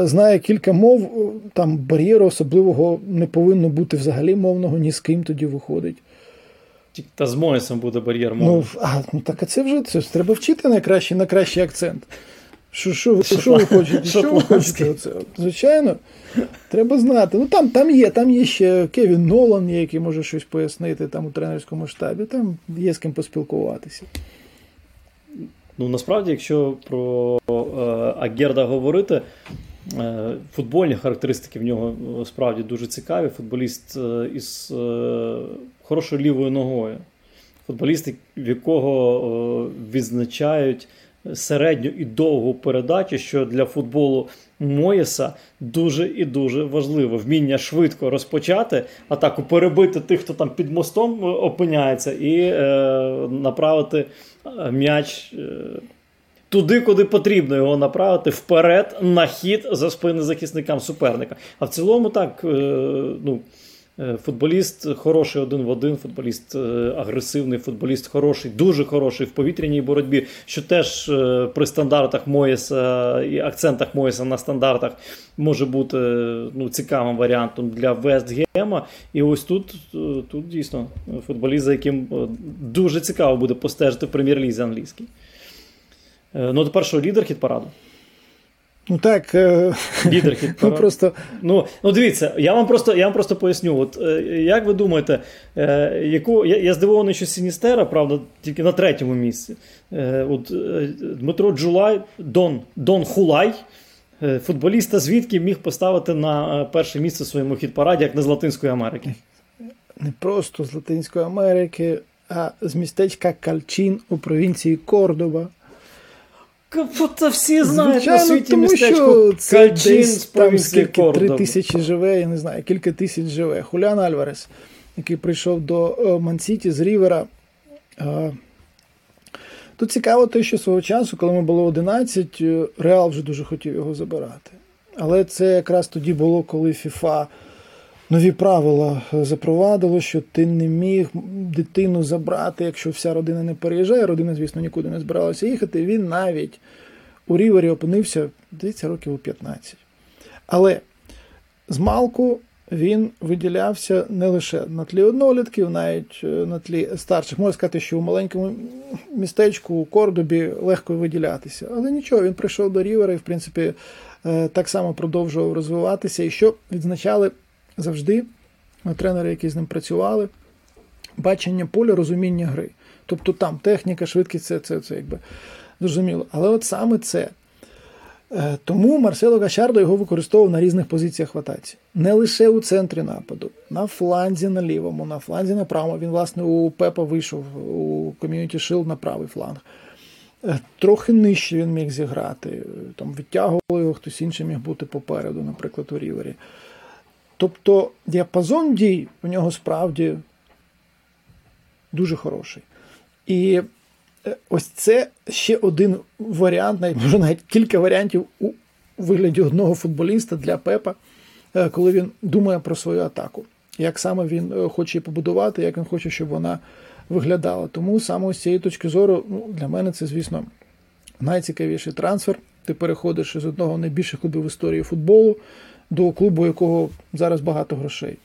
Знає кілька мов, там бар'єру особливого не повинно бути взагалі мовного, ні з ким тоді виходить. Та з Моїсом буде бар'єр мови. Ну, а, ну так а це вже це ж треба вчити найкращий найкращий акцент. Що що, що ви хочете? Що ви хочете? Оце? Звичайно, треба знати. Ну Там там є там є ще Кевін Нолан, який може щось пояснити там у тренерському штабі, там є з ким поспілкуватися. Ну, насправді, якщо про е, Агерда говорити, е, футбольні характеристики в нього справді дуже цікаві. Футболіст е, із е, хорошою лівою ногою. Футболіст, в якого е, відзначають середню і довгу передачу, що для футболу Моєса дуже і дуже важливо. Вміння швидко розпочати атаку, перебити тих, хто там під мостом опиняється, і е, направити е, м'яч. Е, туди, куди потрібно його направити вперед на хід за спини захисникам суперника. А в цілому, так, е, ну, е, футболіст хороший один в один, футболіст е, агресивний, футболіст хороший, дуже хороший в повітряній боротьбі, що теж при стандартах Моєса і акцентах Моєса на стандартах може бути ну, цікавим варіантом для Вестгема. І ось тут тут дійсно футболіст, за яким дуже цікаво буде постежити в прем'єр-лізі англійській. Е, ну, тепер що, лідер хіт параду? Ну так. Е, лідер параду. Ну, просто... ну, ну дивіться, я вам просто я вам просто поясню. От, е, Як ви думаєте, яку я, я здивований, що Сіністера, правда, тільки на третьому місці. От Дмитро Джулай, Дон, Дон Хулай. Футболіста звідки міг поставити на перше місце в своєму хіт-параді, як не з Латинської Америки? Не просто з Латинської Америки, а з містечка Кальчин у провінції Кордоба. Це всі знають Звичайно, на світі тому містечко що Кальчин десь, там скільки три тисячі живе, я не знаю, кілька тисяч живе. Хулян Альварес, який прийшов до е, Мансіті з Рівера. Е, тут цікаво те, що свого часу, коли ми було 11, е, Реал вже дуже хотів його забирати. Але це якраз тоді було, коли ФІФА нові правила запровадило, що ти не міг дитину забрати, якщо вся родина не переїжджає. Родина, звісно, нікуди не збиралася їхати. Він навіть у Рівері опинився, здається, років у 15. Але з Малку він виділявся не лише на тлі однолітків, навіть е, на тлі старших. Можна сказати, що у маленькому містечку у Кордобі легко виділятися. Але нічого, він прийшов до Рівера і, в принципі, е, так само продовжував розвиватися. І що відзначали завжди тренери, які з ним працювали, бачення поля, розуміння гри. Тобто там техніка, швидкість, це це, це якби зрозуміло. Але от саме це. Е, тому Марсело Гашардо його використовував на різних позиціях в атаці. Не лише у центрі нападу, на фланзі на лівому, на фланзі на правому. Він, власне, у Пепа вийшов у ком'юніті Шил на правий фланг. Е, трохи нижче він міг зіграти. Там Відтягували його, хтось інший міг бути попереду, наприклад, у Рівері. Тобто діапазон дій у нього справді дуже хороший. І е, ось це ще один варіант, може навіть кілька варіантів у вигляді одного футболіста для Пепа, е, коли він думає про свою атаку. Як саме він е, хоче її побудувати, як він хоче, щоб вона виглядала. Тому саме з цієї точки зору, ну, для мене це, звісно, найцікавіший трансфер. Ти переходиш із одного з найбільших клубів в історії футболу до клубу, якого зараз багато грошей.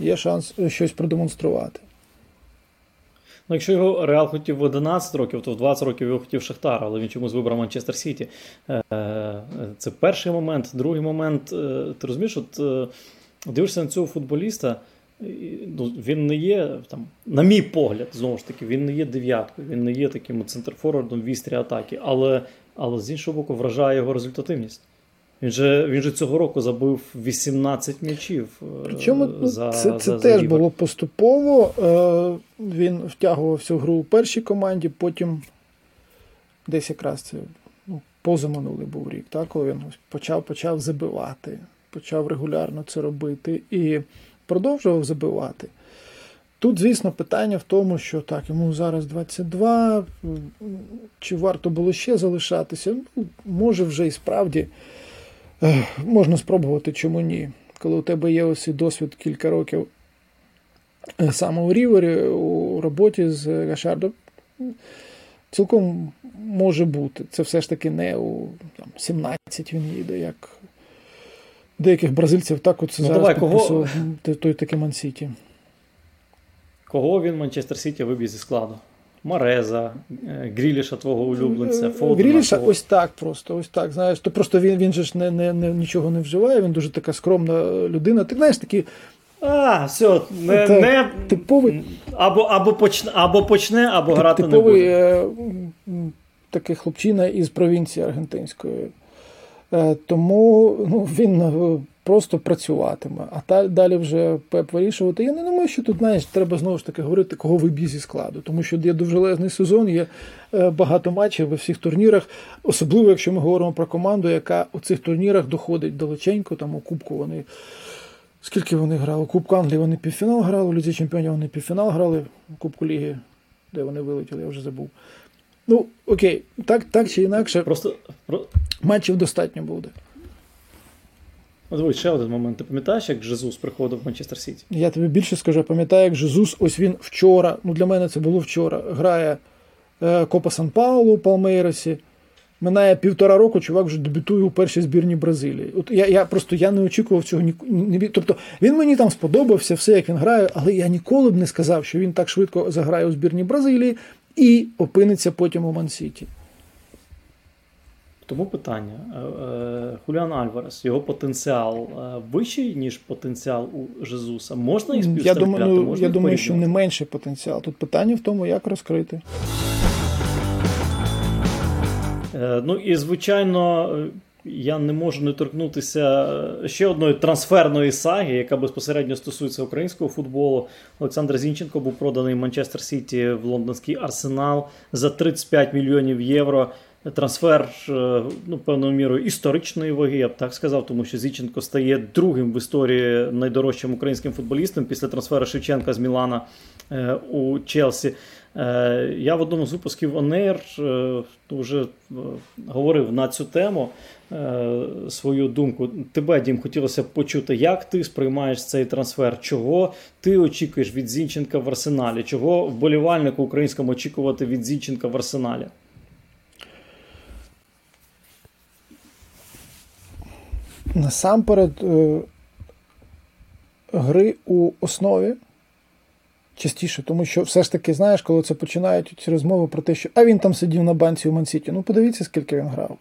Є шанс щось продемонструвати. Ну, Якщо його Реал хотів в 11 років, то в 20 років його хотів Шахтар, але він чомусь вибрав Манчестер Сіті. Е, це перший момент. Другий момент, е, ти розумієш, от е, дивишся на цього футболіста, ну, він не є, там, на мій погляд, знову ж таки, він не є дев'яткою, він не є таким центрфорвардом вістрі атаки, але, але з іншого боку, вражає його результативність. Він же він же цього року забив 18 м'ячів. Е, Причому ну, за, це це за, теж за було поступово. Е, він втягувався в гру у першій команді, потім десь якраз це ну, позаминулий був рік, так, коли він почав почав забивати, почав регулярно це робити і продовжував забивати. Тут, звісно, питання в тому, що так, йому зараз 22, чи варто було ще залишатися? Ну, Може, вже і справді. Можна спробувати, чому ні. Коли у тебе є ось досвід кілька років е, саме у Рівері, у роботі з Гашардом, цілком може бути. Це все ж таки не у там, 17 він їде, як деяких бразильців так от ну, зараз давай, кого... той такий Ман-Сіті. Кого він Манчестер Сіті виб'є зі складу? Мареза, е, Гріліша твого улюбленця, е, Фодена. Гріліша твого. ось так просто. ось так, знаєш, то Просто він він же ж не, не, не, нічого не вживає, він дуже така скромна людина. Ти знаєш такі. А, все, не, так, не типовий, або або, почне, або почне, або грати типовий, не буде. Е, такий хлопчина із провінції Аргентинської. Е, тому ну, він е, просто працюватиме. А та, далі вже Пеп вирішувати. Я не думаю, що тут знаєш, треба знову ж таки говорити, кого виб'є зі складу. Тому що є довжелезний сезон, є е, багато матчів у всіх турнірах, особливо якщо ми говоримо про команду, яка у цих турнірах доходить далеченько, там у Кубку вони. Скільки вони грали? Кубку Англії вони півфінал грали, у Лізі Чемпіонів вони півфінал грали, у Кубку Ліги, де вони вилетіли, я вже забув. Ну, окей, так так чи інакше, Просто матчів достатньо буде. Дивись, ще один момент. Ти пам'ятаєш, як Жезус приходив в Манчестер Сіті? Я тобі більше скажу, пам'ятаю, як Жезус, ось він вчора, ну для мене це було вчора, грає е, Копа Сан Паулу у Палмейросі. Минає півтора року, чувак вже дебютує у першій збірні Бразилії. От я я просто я не очікував цього ні, Тобто він мені там сподобався, все як він грає, але я ніколи б не сказав, що він так швидко заграє у збірні Бразилії і опиниться потім у Мансіті. Тому питання: е, е, Хуліан Альварес, його потенціал е, вищий, ніж потенціал у Жезуса. Можна їх Я думаю, ну, Можна я думаю, що не менший потенціал. Тут питання в тому, як розкрити. Ну і звичайно, я не можу не торкнутися ще одної трансферної саги, яка безпосередньо стосується українського футболу. Олександр Зінченко був проданий Манчестер Сіті в лондонський арсенал за 35 мільйонів євро трансфер е, ну, певною мірою історичної ваги, я б так сказав, тому що Зіченко стає другим в історії найдорожчим українським футболістом після трансферу Шевченка з Мілана е, у Челсі. Е, я в одному з випусків ОНЕР вже говорив на цю тему свою думку. Тебе, Дім, хотілося б почути, як ти сприймаєш цей трансфер, чого ти очікуєш від Зінченка в арсеналі, чого вболівальнику українському очікувати від Зінченка в арсеналі? Насамперед е, гри у основі частіше, тому що все ж таки, знаєш, коли це починають ці розмови про те, що а він там сидів на банці у Мансіті. Ну, подивіться, скільки він грав.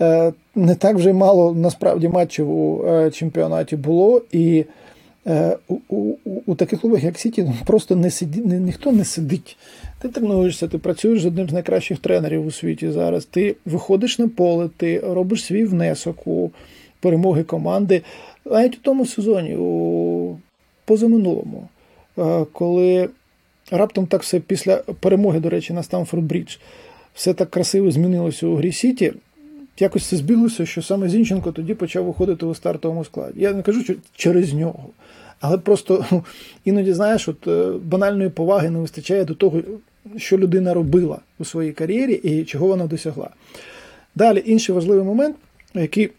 Е, не так вже мало насправді матчів у е, чемпіонаті було, і у у, у таких клубах, як Сіті, ну, просто не сиді, не, ніхто не сидить. Ти тренуєшся, ти працюєш з одним з найкращих тренерів у світі зараз. Ти виходиш на поле, ти робиш свій внесок у перемоги команди. Навіть у тому сезоні, у позаминулому, е, коли раптом так все після перемоги, до речі, на Стамфорд Брідж, все так красиво змінилося у Грі Сіті, якось це збіглося, що саме Зінченко тоді почав виходити у стартовому складі. Я не кажу, що через нього. Але просто ну, іноді, знаєш, от е, банальної поваги не вистачає до того, що людина робила у своїй кар'єрі і чого вона досягла. Далі інший важливий момент, який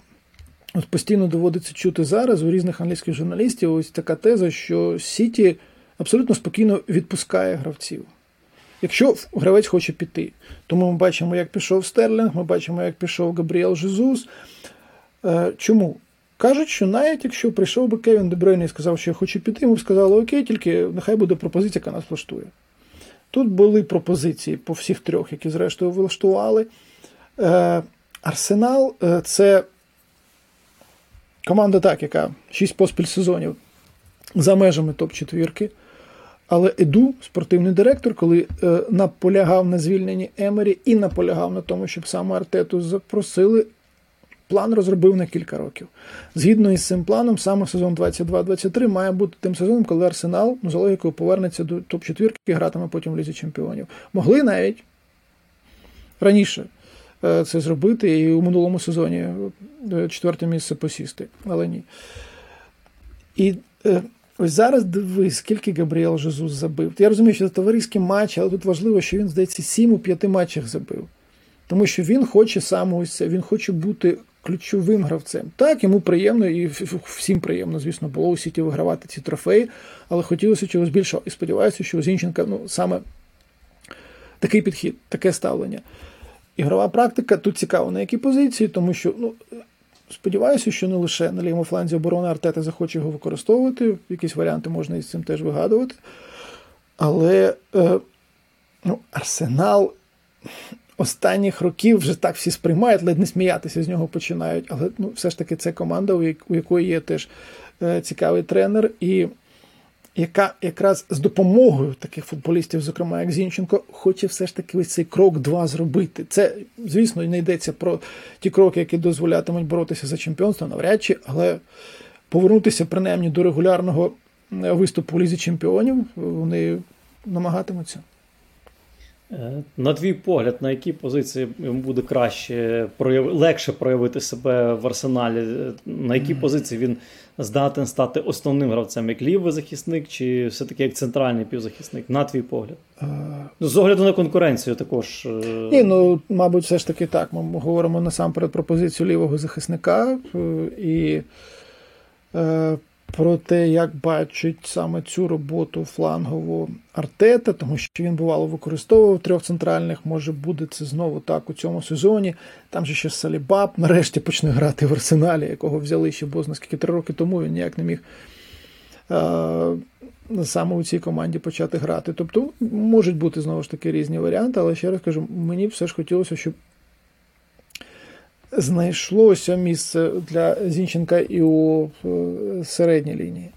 От постійно доводиться чути зараз у різних англійських журналістів ось така теза, що Сіті абсолютно спокійно відпускає гравців. Якщо гравець хоче піти. Тому ми бачимо, як пішов Стерлінг, ми бачимо, як пішов Габріел Жезус. Е, чому? Кажуть, що навіть якщо прийшов би Кевін Де Брейне і сказав, що я хочу піти, йому б сказали, окей, тільки нехай буде пропозиція, яка нас влаштує. Тут були пропозиції по всіх трьох, які зрештою влаштували. Е, Арсенал е, це Команда так, яка 6 поспіль сезонів за межами топ-четвірки. Але Еду, спортивний директор, коли е, наполягав на звільненні Емері і наполягав на тому, щоб саме Артету запросили, план розробив на кілька років. Згідно із цим планом, саме сезон 22-23 має бути тим сезоном, коли Арсенал ну, за логікою повернеться до топ-четвірки і гратиме потім в Лізі Чемпіонів. Могли навіть раніше це зробити і у минулому сезоні е, четверте місце посісти, але ні. І е, ось зараз дивись, скільки Габріел Жезус забив. Я розумію, що це товариський матч, але тут важливо, що він, здається, 7 у 5 матчах забив. Тому що він хоче саме ось це, він хоче бути ключовим гравцем. Так, йому приємно, і всім приємно, звісно, було у Сіті вигравати ці трофеї, але хотілося чогось більшого. І сподіваюся, що у Зінченка ну, саме такий підхід, таке ставлення. Ігрова практика тут цікава на якій позиції, тому що ну, сподіваюся, що не лише на лівому фланзі оборони Артета захоче його використовувати, якісь варіанти можна із цим теж вигадувати. Але е, ну, Арсенал останніх років вже так всі сприймають, ледь не сміятися з нього починають. Але ну, все ж таки це команда, у якої є теж е, цікавий тренер. І яка якраз з допомогою таких футболістів, зокрема як Зінченко, хоче все ж таки ось цей крок два зробити. Це, звісно, не йдеться про ті кроки, які дозволятимуть боротися за чемпіонство, навряд чи, але повернутися принаймні до регулярного виступу у лізі чемпіонів вони намагатимуться. Е, на твій погляд, на якій позиції йому буде краще легше проявити себе в арсеналі? На якій позиції він здатен стати основним гравцем, як лівий захисник, чи все-таки як центральний півзахисник? На твій погляд? А... Ну, з огляду на конкуренцію також. Е, Ні, ну мабуть, все ж таки так. Ми говоримо насамперед про позицію лівого захисника е, і. Про те, як бачить саме цю роботу флангову Артета, тому що він бувало використовував трьох центральних, може буде це знову так у цьому сезоні. Там же ще Салібаб нарешті почне грати в арсеналі, якого взяли ще бо наскільки три роки тому він ніяк не міг а, саме у цій команді почати грати. Тобто можуть бути знову ж таки різні варіанти, але ще раз кажу, мені все ж хотілося, щоб знайшлося місце для Зінченка і у е, середній лінії.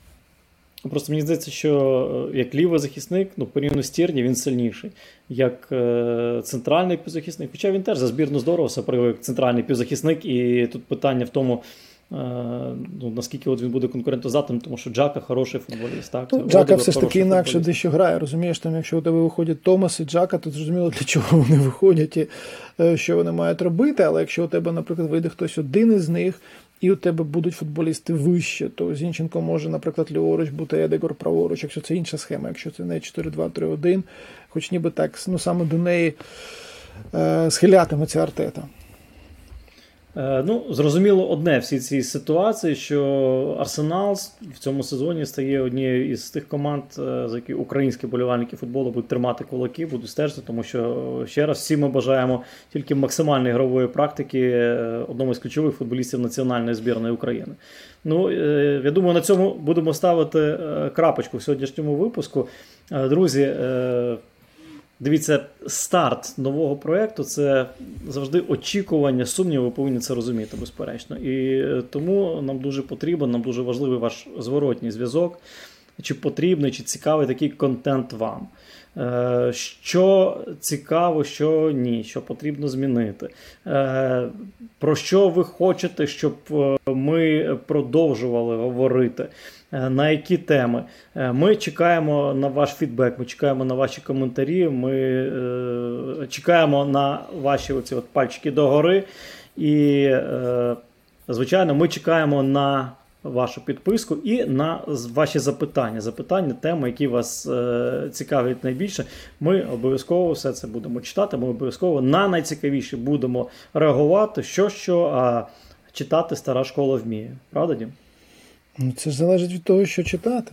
Просто мені здається, що е, як лівий захисник, ну, порівняно з Тірні, він сильніший. Як е, центральний півзахисник, хоча він теж за збірну здорово все проявив як центральний півзахисник, і тут питання в тому, ну, Наскільки от він буде конкурентозатним, тому що Джака хороший футболіст. Так? Ну, Джака все ж таки інакше дещо грає. Розумієш, там, якщо у тебе виходять Томас і Джака, то зрозуміло, для чого вони виходять і е, що вони мають робити. Але якщо у тебе, наприклад, вийде хтось один із них, і у тебе будуть футболісти вище, то Зінченко може, наприклад, ліворуч бути Едегор праворуч, якщо це інша схема, якщо це не 4-2-3-1, хоч ніби так ну, саме до неї е, схилятиметься Артета. Е, ну, зрозуміло, одне всі ці ситуації, що Арсенал в цьому сезоні стає однією із тих команд, е, за які українські болівальники футболу будуть тримати кулаки, будуть стежити, тому що ще раз всі ми бажаємо тільки максимальної ігрової практики е, одному з ключових футболістів національної збірної України. Ну, я думаю, на цьому будемо ставити крапочку в сьогоднішньому випуску. Друзі. Дивіться, старт нового проєкту це завжди очікування, сумнів, ви повинні це розуміти, безперечно. І е, тому нам дуже потрібен, нам дуже важливий ваш зворотній зв'язок, чи потрібний, чи цікавий такий контент вам. Е, що цікаво, що ні, що потрібно змінити. Е, про що ви хочете, щоб ми продовжували говорити? Е, на які теми. Е, ми чекаємо на ваш фідбек, ми чекаємо на ваші коментарі, ми е, чекаємо на ваші оці от пальчики догори. І, звичайно, ми чекаємо на вашу підписку і на ваші запитання. Запитання, теми, які вас цікавлять найбільше. Ми обов'язково все це будемо читати. Ми обов'язково на найцікавіше будемо реагувати, що що а читати стара школа вміє. Правда, Дім? Ну, Це ж залежить від того, що читати.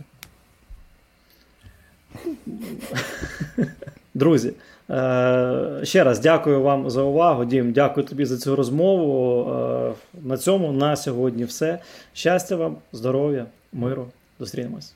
Друзі, е, ще раз дякую вам за увагу. Дім, дякую тобі за цю розмову. Е, на цьому на сьогодні все. Щастя вам, здоров'я, миру. Зустрінемось.